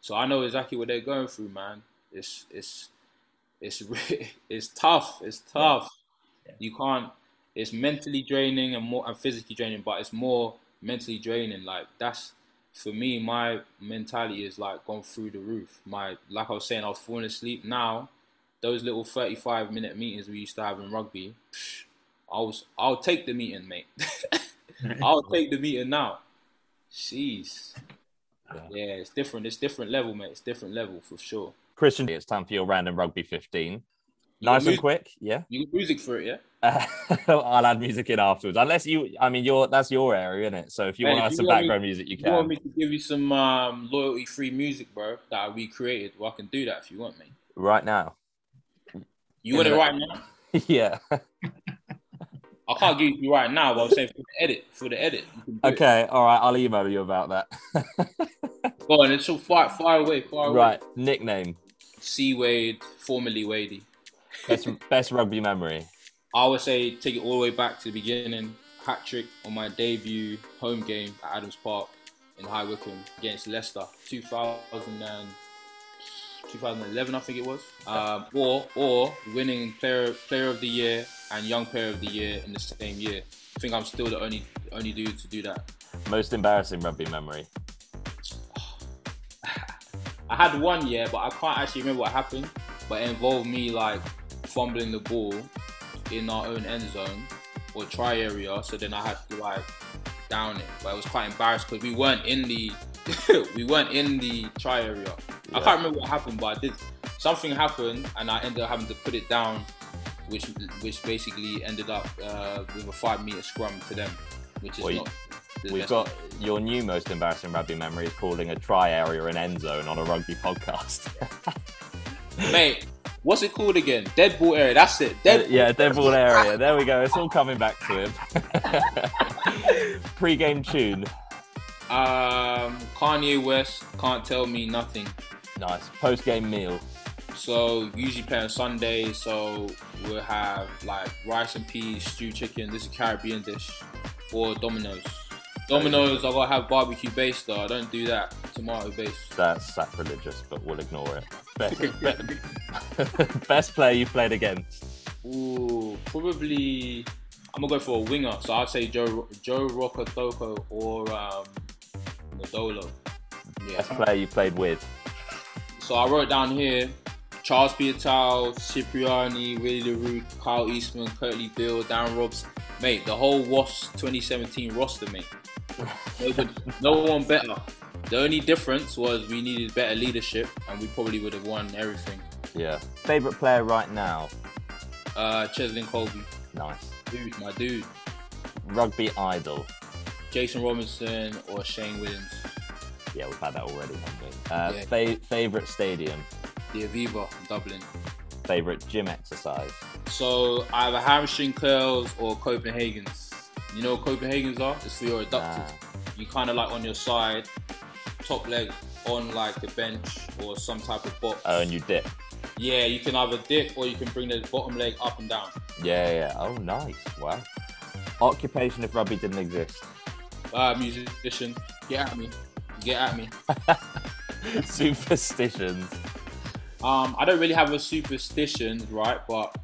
Speaker 2: So I know exactly what they're going through, man. It's it's it's it's tough. It's tough.
Speaker 3: Yeah.
Speaker 2: You can't. It's mentally draining and more and physically draining, but it's more mentally draining. Like that's for me. My mentality is like gone through the roof. My like I was saying, I was falling asleep. Now those little thirty-five minute meetings we used to have in rugby, psh, I was I'll take the meeting, mate. I'll take the meeting now. Jeez.
Speaker 1: Yeah.
Speaker 2: Yeah, it's different. It's different level, mate. It's different level for sure.
Speaker 1: Christian, it's time for your random rugby 15. Nice and quick, yeah.
Speaker 2: You got music for it, yeah?
Speaker 1: Uh, I'll add music in afterwards, unless you. I mean, your that's your area, isn't it? So if you
Speaker 2: Hey,
Speaker 1: want to
Speaker 2: if you
Speaker 1: some
Speaker 2: want me-
Speaker 1: background music, you can.
Speaker 2: You want
Speaker 1: can.
Speaker 2: me to give you some um, loyalty-free music, bro, that I recreated? Well, I can do that if you want me.
Speaker 1: Right now,
Speaker 2: You want it right now?
Speaker 1: yeah.
Speaker 2: I can't give you right now, but I'm saying for the edit. For the edit. do it.
Speaker 1: Okay, all right. I'll email you about that.
Speaker 2: Go on, it's so far, far away, far away.
Speaker 1: right, nickname,
Speaker 2: C Wade, formerly Wadey.
Speaker 1: best best rugby memory.
Speaker 2: I would say take it all the way back to the beginning. Hat trick on my debut home game at Adams Park in High Wycombe against Leicester, 2000 and 2011, I think it was. Um, or or winning player player of the year and young player of the year in the same year. I think I'm still the only only dude to do that.
Speaker 1: Most embarrassing rugby memory.
Speaker 2: I had one year, but I can't actually remember what happened. But it involved me like fumbling the ball in our own end zone or try area. So then I had to like down it. But it was quite embarrassed because we weren't in the we weren't in the try area. I can't remember what happened, but I did something happened and I ended up having to put it down, which which basically ended up uh, with a five meter scrum to them, which is
Speaker 1: Well,
Speaker 2: not.
Speaker 1: We've got your new most embarrassing rugby memory is calling a try area an end zone on a rugby podcast.
Speaker 2: Mate, what's it called again? Dead ball area. That's it. Dead.
Speaker 1: yeah, dead ball area. There we go. It's all coming back to him. Pre-game tune.
Speaker 2: Um, Kanye West can't tell me nothing.
Speaker 1: Nice. Post-game meal.
Speaker 2: So usually play on Sunday. So we'll have like rice and peas, stew chicken. This is a Caribbean dish, or Domino's. Domino's, I gotta have barbecue base though. I don't do that. Tomato base.
Speaker 1: That's sacrilegious, but we'll ignore it. Best, be- best player you played against.
Speaker 2: Ooh, probably. I'm gonna go for a winger. So I'd say Joe Joe Rokocoko or um, Nadolo. Yeah.
Speaker 1: Best player you played with.
Speaker 2: So I wrote down here Charles Piutau, Cipriani, Willie Le Roux, Kyle Eastmond, Kurtley Beale, Dan Robs. Mate, the whole WASP 2017 roster, mate. No one better. The only difference was we needed better leadership and we probably would have won everything.
Speaker 1: Yeah. Favorite player right now.
Speaker 2: Uh, Cheslin Kolbe,
Speaker 1: Nice.
Speaker 2: dude, my dude.
Speaker 1: Rugby idol.
Speaker 2: Jason Robinson or Shane Williams.
Speaker 1: Yeah, we've had that already. Uh,
Speaker 2: Yeah.
Speaker 1: fa- favorite stadium.
Speaker 2: The Aviva, Dublin.
Speaker 1: Favorite gym exercise.
Speaker 2: So either hamstring curls or Copenhagen's. You know what Copenhagen's are? It's for your adductors.
Speaker 1: Nah.
Speaker 2: You kind of like on your side, top leg on like the bench or some type of box.
Speaker 1: Oh, and you dip.
Speaker 2: Yeah, you can either dip or you can bring the bottom leg up and down.
Speaker 1: Yeah, yeah. Oh, nice. Wow. Occupation if rugby didn't exist.
Speaker 2: Uh, musician, get at me, get at me.
Speaker 1: Superstitions.
Speaker 2: Um, I don't really have a superstition, right? But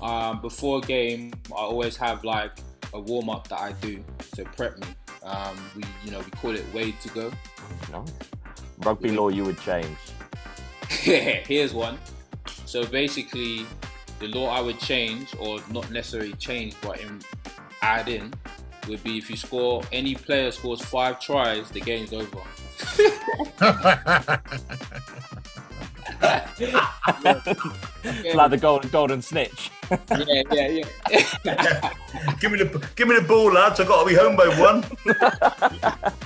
Speaker 2: um, before a game, I always have like a warm up that I do to prep me. Um, we, you know, we call it way to go.
Speaker 1: Nice. Rugby law you would change.
Speaker 2: Here's one. So basically, the law I would change, or not necessarily change, but in, add in, would be if you score any player scores five tries, the game's over.
Speaker 1: It's like the golden golden snitch.
Speaker 2: Yeah, yeah, yeah.
Speaker 3: give me the give me the ball, lads. I've got to be home by one.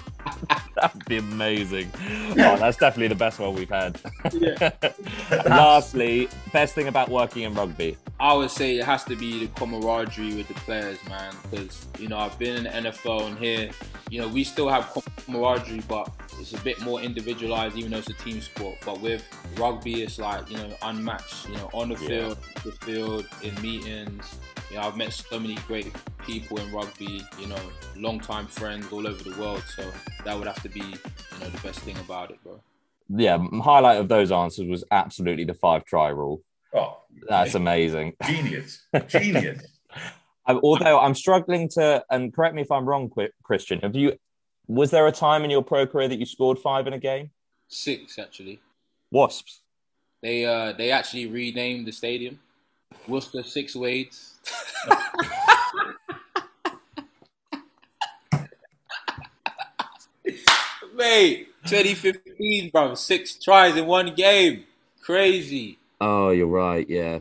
Speaker 1: That'd be amazing. Oh, that's definitely the best one we've had.
Speaker 2: Yeah.
Speaker 1: Lastly, best thing about working in rugby.
Speaker 2: I would say it has to be the camaraderie with the players, man. Because you know I've been in the NFL and here, you know we still have camaraderie, but it's a bit more individualized, even though it's a team sport. But with rugby, it's like you know unmatched. You know on the
Speaker 1: Yeah.
Speaker 2: field, the field, in meetings. You know I've met so many great people in rugby. You know, long-time friends all over the world. So that would have to be you know the best thing about it, bro.
Speaker 1: Yeah, highlight of those answers was absolutely the five try rule.
Speaker 3: Oh,
Speaker 1: That's amazing.
Speaker 3: genius, genius.
Speaker 1: Although I'm struggling to, and correct me if I'm wrong, Christian. Have you? Was there a time in your pro career that you scored five in a game?
Speaker 2: Six actually.
Speaker 1: Wasps.
Speaker 2: They uh they actually renamed the stadium. Worcester Six Wades. Mate, 2015, bro. Six tries in one game. Crazy.
Speaker 1: Oh, you're right. Yeah.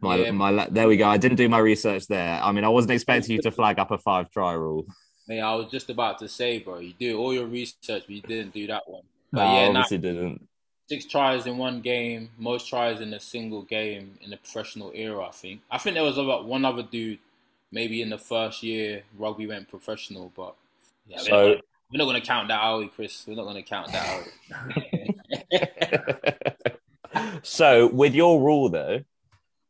Speaker 1: My,
Speaker 2: Yeah.
Speaker 1: my, there we go. I didn't do my research there. I mean, I wasn't expecting you to flag up a five try rule.
Speaker 2: Mate, I was just about to say, bro, you do all your research, but you didn't do that one. But
Speaker 1: No,
Speaker 2: yeah, nah,
Speaker 1: obviously didn't.
Speaker 2: six tries in one game, most tries in a single game in the professional era, I think. I think there was about one other dude, maybe in the first year rugby went professional, but yeah,
Speaker 1: So-
Speaker 2: not, gonna, we're not gonna count that out, Chris. We're not gonna count that out.
Speaker 1: so, with your rule though,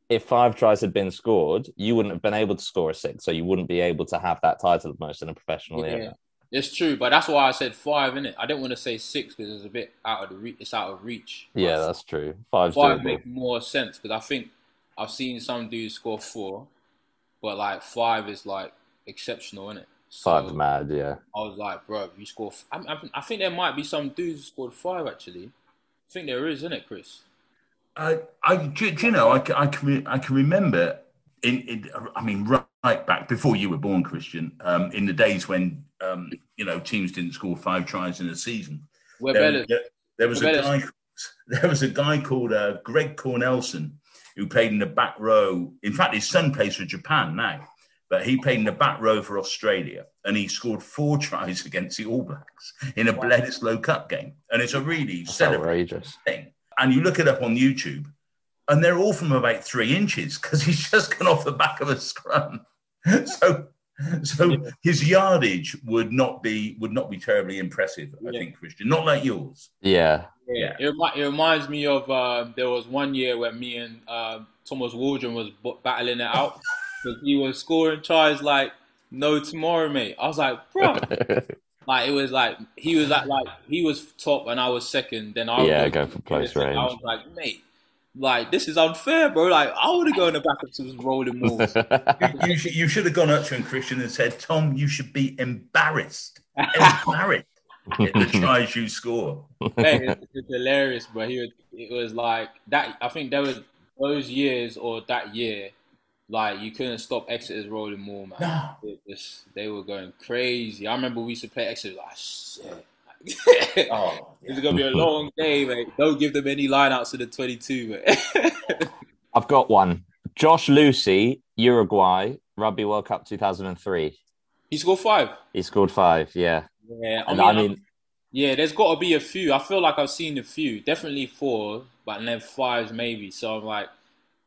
Speaker 1: if five tries had been scored, you wouldn't have been able to score a six, so you wouldn't be able to have that title of most in a professional
Speaker 2: Yeah.
Speaker 1: era.
Speaker 2: It's true, but that's why I said five, innit? I didn't want to say six because it's a bit out of the re- it's out of reach.
Speaker 1: Yeah,
Speaker 2: But
Speaker 1: that's true. Five's
Speaker 2: five
Speaker 1: doable.
Speaker 2: make more sense because I think I've seen some dudes score four, but like five is like exceptional, innit? So
Speaker 1: mad. Yeah.
Speaker 2: I was like, bro, you score. F- I, I, I think there might be some dudes who scored five actually. I think there is, isn't it, Chris?
Speaker 3: I, I, do, do you know, I, I can, re- I can remember in, in, I mean, right, right back before you were born, Christian, um, in the days when, um, you know, teams didn't score five tries in a season.
Speaker 2: We're
Speaker 3: There,
Speaker 2: better.
Speaker 3: there- there was a
Speaker 2: We're
Speaker 3: guy, there was a guy called uh, Greg Cornelsen who played in the back row. In fact, his son plays for Japan now, but he played in the back row for Australia, and he scored four tries against the All Blacks in a Bledisloe Cup game, and it's a really
Speaker 1: That's outrageous.
Speaker 3: thing. And you look it up on YouTube, and they're all from about three inches because he's just gone off the back of a scrum. so, so his yardage would not be would not be terribly impressive. I
Speaker 2: Yeah.
Speaker 3: think Christian, not like yours.
Speaker 1: Yeah.
Speaker 3: Yeah.
Speaker 2: It, it reminds me of um, there was one year where me and uh, Thomas Waldrom was battling it out because he was scoring tries like no tomorrow, mate. I was like, bro, like it was like he was at like he was top and I was second. Then I
Speaker 1: Yeah,
Speaker 2: was,
Speaker 1: go for close
Speaker 2: I
Speaker 1: range.
Speaker 2: was like, mate, like this is unfair, bro. Like I would have gone in the back of some rolling balls.
Speaker 3: You, you, should, you should have gone up to him, Christian, and said, "Tom, you should be embarrassed, embarrassed at the tries you score."
Speaker 2: Mate, it's, it's hilarious, bro. he was, it was like that. I think there was those years or that year, like you couldn't stop Exeter's rolling maul, man.
Speaker 3: No.
Speaker 2: It was, they were going crazy. I remember we used to play Exeter like shit.
Speaker 3: Oh,
Speaker 2: It's gonna be a long day, mate. Don't give them any lineouts to the twenty-two, mate.
Speaker 1: I've got one. Josh Lewsey, Uruguay, Rugby World Cup 2003.
Speaker 2: he scored five.
Speaker 1: He scored five. Yeah.
Speaker 2: Yeah, I
Speaker 1: And
Speaker 2: mean,
Speaker 1: I mean,
Speaker 2: yeah. There's got to be a few. I feel like I've seen a few. Definitely four, but then fives maybe. So I'm like,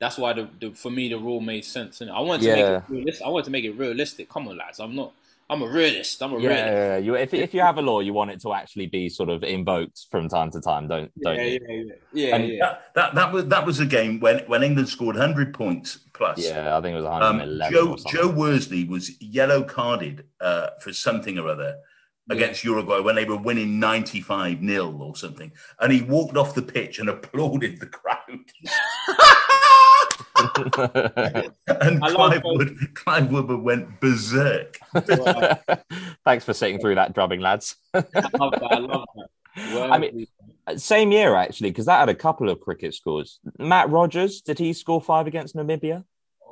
Speaker 2: that's why the, the for me the rule made sense. And I wanted to
Speaker 1: Yeah.
Speaker 2: make it realistic. I wanted to make it realistic. Come on, lads. I'm not. I'm a realist. I'm a
Speaker 1: yeah,
Speaker 2: realist.
Speaker 1: yeah, yeah. You, if, if you have a law, you want it to actually be sort of invoked from time to time, don't don't
Speaker 2: Yeah,
Speaker 1: you?
Speaker 2: yeah, yeah, yeah,
Speaker 1: And-
Speaker 2: yeah.
Speaker 3: that, that that was that was a game when when England scored 100 points plus.
Speaker 1: Yeah, I think it was
Speaker 3: Um, Joe
Speaker 1: or.
Speaker 3: Joe Worsley was yellow carded uh, for something or other against Uruguay when they were winning 95 nil or something, and he walked off the pitch and applauded the crowd. and
Speaker 2: I love
Speaker 3: Clive Wood, Clive Woodward went berserk.
Speaker 1: Thanks for sitting through that drubbing, lads.
Speaker 2: I love that. I love that.
Speaker 1: I mean- Same year, actually, because that had a couple of cricket scores. Mat Rogers, did he score five against Namibia?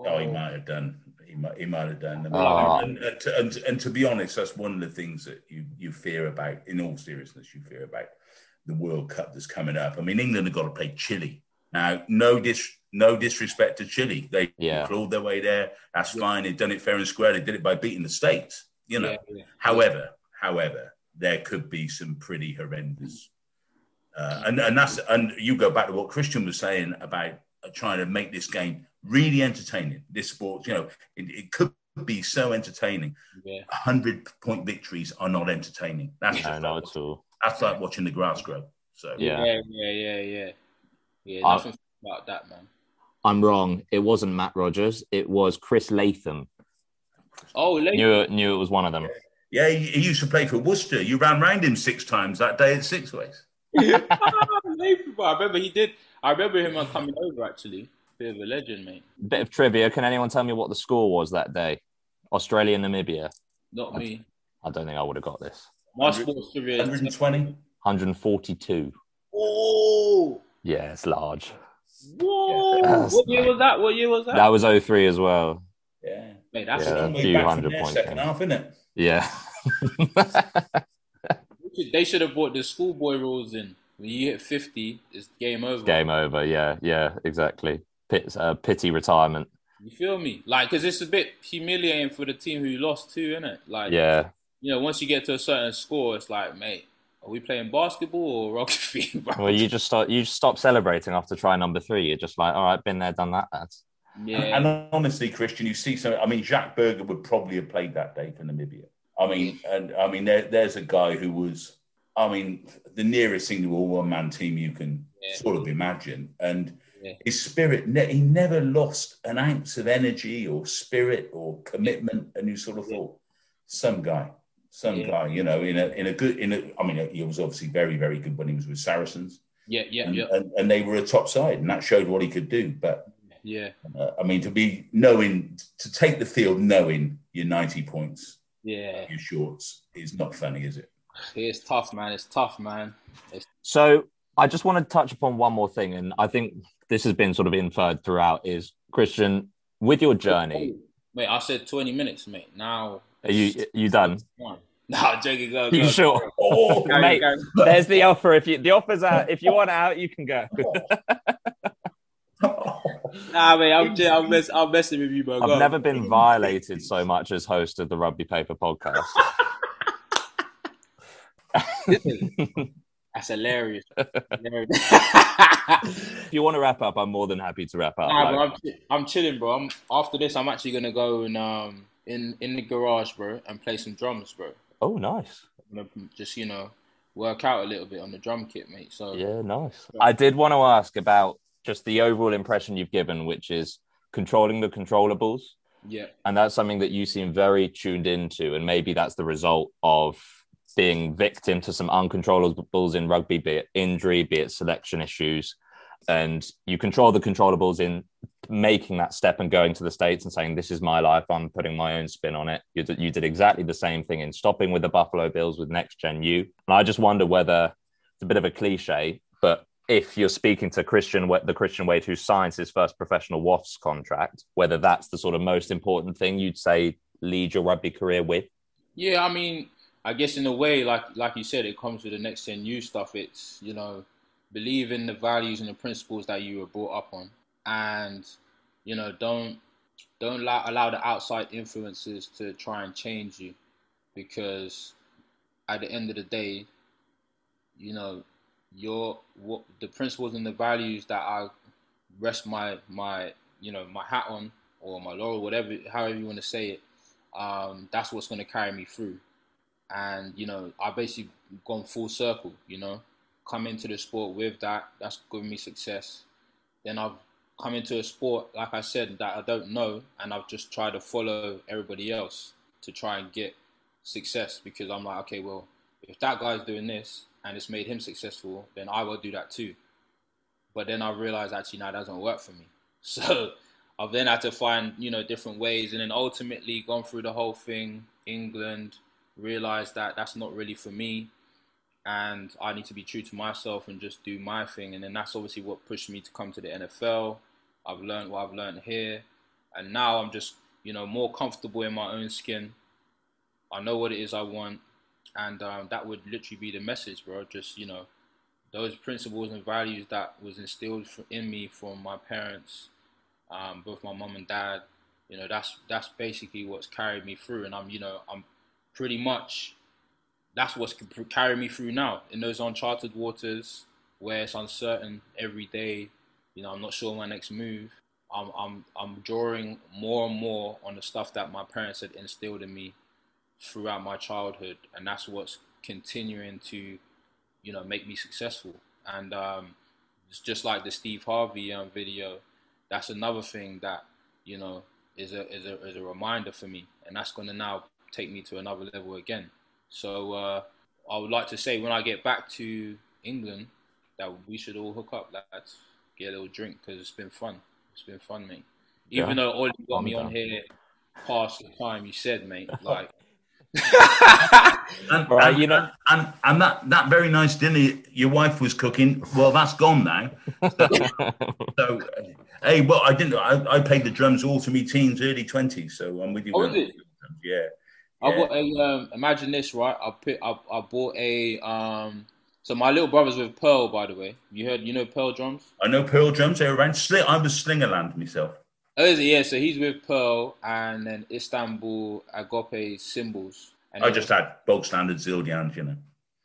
Speaker 3: Oh, he might have done. He might, he might have done.
Speaker 1: Oh.
Speaker 3: And, and, to, and, and to be honest, that's one of the things that you, you fear about, in all seriousness, you fear about the World Cup that's coming up. I mean, England have got to play Chile. Now, no dis, no disrespect to Chile. They
Speaker 1: Yeah.
Speaker 3: clawed their way there. That's fine. They've done it fair and square. They did it by beating the States, you know.
Speaker 2: Yeah, yeah.
Speaker 3: However, however, there could be some pretty horrendous. Uh, and and that's and you go back to what Christian was saying about trying to make this game really entertaining. This sport, you know, it, it could be so entertaining.
Speaker 2: Yeah.
Speaker 3: hundred point victories are not entertaining. That's
Speaker 1: No,
Speaker 3: just
Speaker 1: not at all.
Speaker 3: that's like watching the grass grow. So
Speaker 1: Yeah.
Speaker 2: Yeah, yeah, yeah, yeah. Yeah,
Speaker 1: Uh,
Speaker 2: nothing about that, man.
Speaker 1: I'm wrong. It wasn't Mat Rogers. It was Chris Latham.
Speaker 2: Oh, late.
Speaker 1: Knew knew it was one of them.
Speaker 3: yeah, he, he used to play for Worcester. You ran round him six times that day at Sixways.
Speaker 2: Nathan, bro. I remember he did. I remember him on coming over actually. Bit of a legend, mate.
Speaker 1: Bit of trivia. Can anyone tell me what the score was that day? Australia Namibia.
Speaker 2: Not me.
Speaker 1: I don't think I would have got this.
Speaker 2: My sports career.
Speaker 3: 120.
Speaker 1: 142.
Speaker 2: Oh,
Speaker 1: Yeah, it's large.
Speaker 2: whoa!
Speaker 1: That's
Speaker 2: What year was that? What year was that?
Speaker 1: That was 03 as well.
Speaker 3: Yeah.
Speaker 2: Mate, that's
Speaker 1: Yeah.
Speaker 2: a
Speaker 3: Long way
Speaker 1: few
Speaker 3: back
Speaker 1: hundred points,
Speaker 3: second
Speaker 1: yeah.
Speaker 3: half, isn't it?
Speaker 1: Yeah.
Speaker 2: They should have brought the schoolboy rules in. When you hit 50, it's game over.
Speaker 1: Game over. Yeah, yeah, exactly. Pit, uh, pity retirement.
Speaker 2: You feel me? Like, because it's a bit humiliating for the team who lost too, isn't it? Like,
Speaker 1: Yeah.
Speaker 2: you know, once you get to a certain score, it's like, mate, are we playing basketball or rugby? bro?
Speaker 1: Well, you just start. You just stop celebrating after try number three. You're just like, all right, been there, done that. Lads.
Speaker 2: yeah.
Speaker 3: And honestly, Christian, you see some. I mean, Jacques Burger would probably have played that day for Namibia. I mean, and I mean, there, there's a guy who was, I mean, the nearest thing to a one man team you can
Speaker 2: Yeah.
Speaker 3: sort of imagine. And
Speaker 2: Yeah.
Speaker 3: his spirit, ne- he never lost an ounce of energy or spirit or commitment. And you sort of thought, some guy, some
Speaker 2: Yeah.
Speaker 3: guy, you know, in a in a good, in a. I mean, he was obviously very, very good when he was with Saracens,
Speaker 2: yeah, yeah,
Speaker 3: and,
Speaker 2: yeah,
Speaker 3: and, and they were a top side, and that showed what he could do. But
Speaker 2: yeah,
Speaker 3: uh, I mean, to be knowing to take the field knowing you're 90 points,
Speaker 2: yeah.
Speaker 3: your shorts is not funny, is it?
Speaker 2: It's tough, man. It's tough, man. It's,
Speaker 1: So I just want to touch upon one more thing, and I think this has been sort of inferred throughout. Is Christian with your journey?
Speaker 2: Wait, I said 20 minutes, mate. Now,
Speaker 1: Are you you done?
Speaker 2: No, joking, go, go.
Speaker 1: You sure?
Speaker 3: Oh,
Speaker 2: Carry,
Speaker 1: Mate,
Speaker 2: carry.
Speaker 1: There's the offer. If you the offer's out, if you want out, you can go.
Speaker 2: Nah, mate, I'm, just, I'm, mess, I'm messing with you, bro. Go.
Speaker 1: I've never been violated so much as host of the Rugby Paper podcast.
Speaker 2: That's hilarious. hilarious.
Speaker 1: if you want to wrap up, I'm more than happy to wrap up.
Speaker 2: Nah,
Speaker 1: Like,
Speaker 2: I'm, I'm chilling, bro. I'm, after this, I'm actually gonna go and um in in the garage, bro, and play some drums, bro.
Speaker 1: oh, nice.
Speaker 2: Just you know work out a little bit on the drum kit, mate. So
Speaker 1: Yeah, nice. I did want to ask about just the overall impression you've given, which is controlling the controllables.
Speaker 2: yeah,
Speaker 1: And that's something that you seem very tuned into. And maybe that's the result of being victim to some uncontrollables in rugby, be it injury, be it selection issues. And you control the controllables in making that step and going to the States and saying, This is my life. I'm putting my own spin on it. You did, you did exactly the same thing in stopping with the Buffalo Bills with Next Gen U. And I just wonder whether it's a bit of a cliche, but if you're speaking to Christian, the Christian Wade who signs his first professional Wasps contract, whether that's the sort of most important thing you'd say lead your rugby career with.
Speaker 2: yeah. I mean, I guess in a way, like like you said, it comes with the next gen new stuff. It's you know believe in the values and the principles that you were brought up on, and you know don't don't allow, allow the outside influences to try and change you, because at the end of the day, you know your what the principles and the values that I rest my my you know my hat on or my laurel, whatever however you want to say it. Um, that's what's going to carry me through. And you know, I basically gone full circle. You know, come into the sport with that. That's given me success. Then I've come into a sport, like I said, that I don't know, and I've just tried to follow everybody else to try and get success because I'm like, okay, well, if that guy's doing this and it's made him successful, then I will do that too. But then I realized actually now it doesn't work for me. So I've then had to find, you know, different ways and then ultimately gone through the whole thing, England, realized that that's not really for me and I need to be true to myself and just do my thing. And then that's obviously what pushed me to come to the NFL. I've learned what I've learned here. And now I'm just, you know, more comfortable in my own skin. I know what it is I want. And um, that would literally be the message, bro. Just, you know, those principles and values that was instilled in me from my parents, um, both my mom and dad. You know, that's that's basically what's carried me through, and I'm, you know, I'm pretty much that's what's carrying me through now in those uncharted waters where it's uncertain every day. You know, I'm not sure my next move. I'm I'm I'm drawing more and more on the stuff that my parents had instilled in me throughout my childhood, and that's what's continuing to, you know, make me successful. And um, it's just like the Steve Harvey um, video. That's another thing that you know is a is a is a reminder for me, and that's going to now take me to another level again. So uh, I would like to say when I get back to England that we should all hook up, lads, get a little drink because it's been fun. It's been fun, mate. Even yeah. though Ollie got I'm me down. on here past the time you said, mate, like.
Speaker 3: and, right, and, you know, and, and that that very nice dinner your wife was cooking. Well, that's gone now. So, so hey, well, I didn't. I, I played the drums all through me teens, early twenties. So I'm with you.
Speaker 2: Oh, is it?
Speaker 3: Yeah.
Speaker 2: I bought a. Um, imagine this, right? I put. I, I bought a. Um, so my little brother's with Pearl, by the way. You heard? You know Pearl drums?
Speaker 3: I know Pearl drums. They around. Sling, I was Slingerland myself.
Speaker 2: Oh, is it? Yeah. So he's with Pearl, and then Istanbul Agop cymbals.
Speaker 3: And I just had bulk standard Zildjians, you know.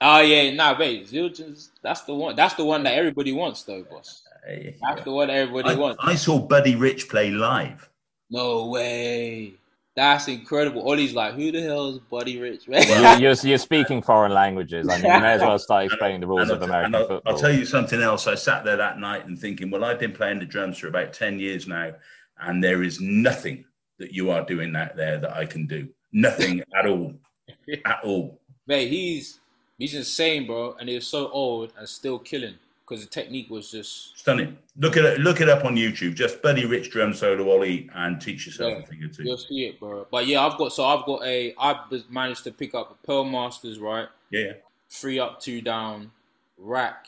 Speaker 2: Oh yeah, nah, wait, Zildjians. That's the one. That's the one that everybody wants, though, boss. That's yeah. the one everybody
Speaker 3: I,
Speaker 2: wants.
Speaker 3: I saw Buddy Rich play live.
Speaker 2: No way. That's incredible. Ollie's like, who the hell is Buddy Rich? Man?
Speaker 1: Well, you're, you're, speaking foreign languages. I mean, you may as well start explaining the rules of American
Speaker 3: I'll,
Speaker 1: football.
Speaker 3: I'll tell you something else. I sat there that night and thinking, well, I've been playing the drums for about 10 years now, and there is nothing that you are doing out there that I can do. Nothing at all. At all.
Speaker 2: Mate, he's he's insane, bro. And he's so old and still killing because the technique was just
Speaker 3: stunning. Look at it, look it up on YouTube. Just Buddy Rich drum solo Ollie and teach yourself yeah, a thing or two.
Speaker 2: You'll see it, bro. But yeah, I've got so I've got a I've managed to pick up a Pearl Masters, right?
Speaker 3: Yeah.
Speaker 2: Three up, two down, rack,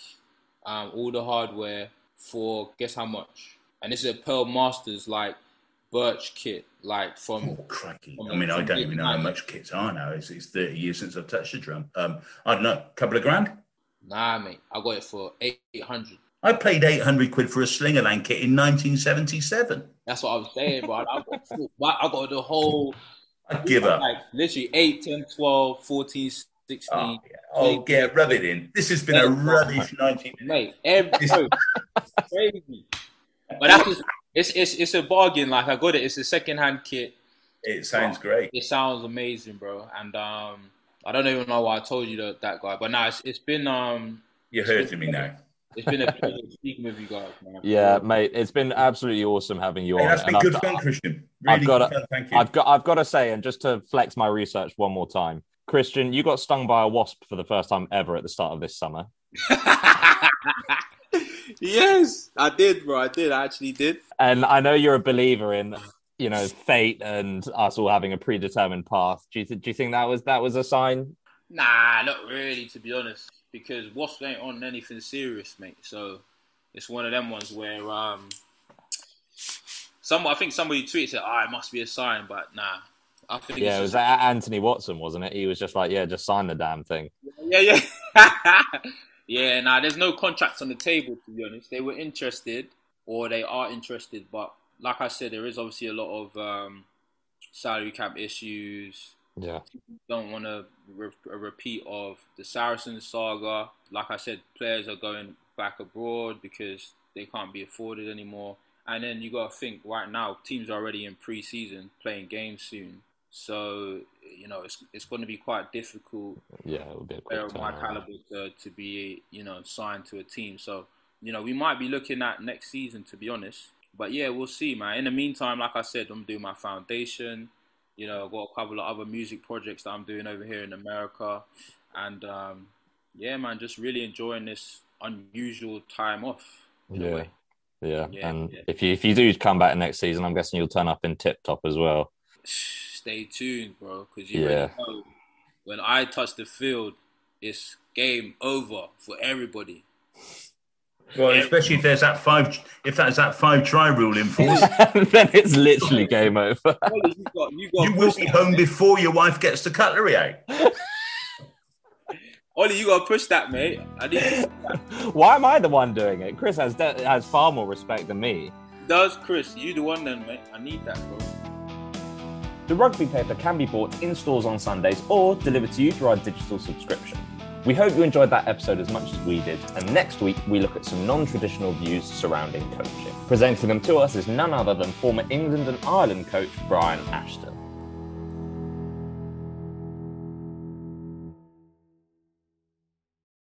Speaker 2: um, all the hardware for guess how much? And this is a Pearl Masters like birch kit, like from.
Speaker 3: Oh, crikey. From I mean, I don't even know how much kits are now. It's, it's 30 years since I've touched a drum. Um, I don't know, a couple of grand?
Speaker 2: Nah, mate, I got it for eight hundred.
Speaker 3: I paid eight hundred quid for a Slingerland kit in 1977.
Speaker 2: That's what I was saying, bro. I got, I got the whole.
Speaker 3: I give up.
Speaker 2: Like literally 8, 10, 12, 14, 16.
Speaker 3: Oh, yeah, oh, yeah rub it in. This has been a rubbish 19
Speaker 2: Mate, every, crazy. But that's just, it's, it's, it's a bargain. Like, I got it. It's a second hand kit.
Speaker 3: It sounds great.
Speaker 2: It sounds amazing, bro. And, um, I don't even know why I told you that, that guy, but now nah, it's, it's been um.
Speaker 3: You're hurting me now.
Speaker 2: It's been a pleasure speaking with you guys, man.
Speaker 1: Yeah, mate, it's been absolutely awesome having you
Speaker 3: hey,
Speaker 1: on.
Speaker 3: That's been and good I've, fun, Christian. Really
Speaker 1: I've got
Speaker 3: to,
Speaker 1: Thank you. I've got, I've got to say, and just to flex my research one more time, Christian, you got stung by a wasp for the first time ever at the start of this summer.
Speaker 2: yes, I did, bro. I did. I actually did.
Speaker 1: And I know you're a believer in you know fate and us all having a predetermined path. Do you, th- do you think that was that was a sign?
Speaker 2: Nah, not really, to be honest, because Wasp ain't on anything serious, mate. So it's one of them ones where um, some I think somebody tweeted, "Ah, oh, it must be a sign," but nah. I think
Speaker 1: yeah, it was just... Anthony Watson, wasn't it? He was just like, "Yeah, just sign the damn thing."
Speaker 2: Yeah, yeah, yeah. Nah, there's no contracts on the table. To be honest, they were interested, or they are interested, but like I said, there is obviously a lot of um, salary cap issues.
Speaker 1: Yeah,
Speaker 2: don't want a, re- a repeat of the Saracens saga. Like I said, players are going back abroad because they can't be afforded anymore. And then you got to think right now, teams are already in pre-season playing games soon. So you know it's it's going to be quite difficult.
Speaker 1: Yeah, it would be a player
Speaker 2: of my caliber to, to be you know signed to a team. So you know we might be looking at next season to be honest. But yeah, we'll see, man. In the meantime, like I said, I'm doing my foundation. You know, I've got a couple of other music projects that I'm doing over here in America, and um, yeah, man, just really enjoying this unusual time off.
Speaker 1: Yeah. yeah. yeah, and yeah. if you if you do come back next season, I'm guessing you'll turn up in tip top as well.
Speaker 2: Stay tuned, bro, because you yeah. know when I touch the field, it's game over for everybody.
Speaker 3: Well, especially if there's that five, if that's that five try rule in force,
Speaker 1: then it's literally game over.
Speaker 3: you, got, you, got you will be home before your wife gets the cutlery out. Eh?
Speaker 2: Ollie, you gotta push that, mate. I need
Speaker 1: Why am I the one doing it? Chris has de- has far more respect than me.
Speaker 2: Does Chris? You the one then, mate. I need that, bro.
Speaker 1: The rugby paper can be bought in stores on Sundays or delivered to you through our digital subscription. We hope you enjoyed that episode as much as we did, and next week we look at some non traditional views surrounding coaching. Presenting them to us is none other than former England and Ireland coach Brian Ashton.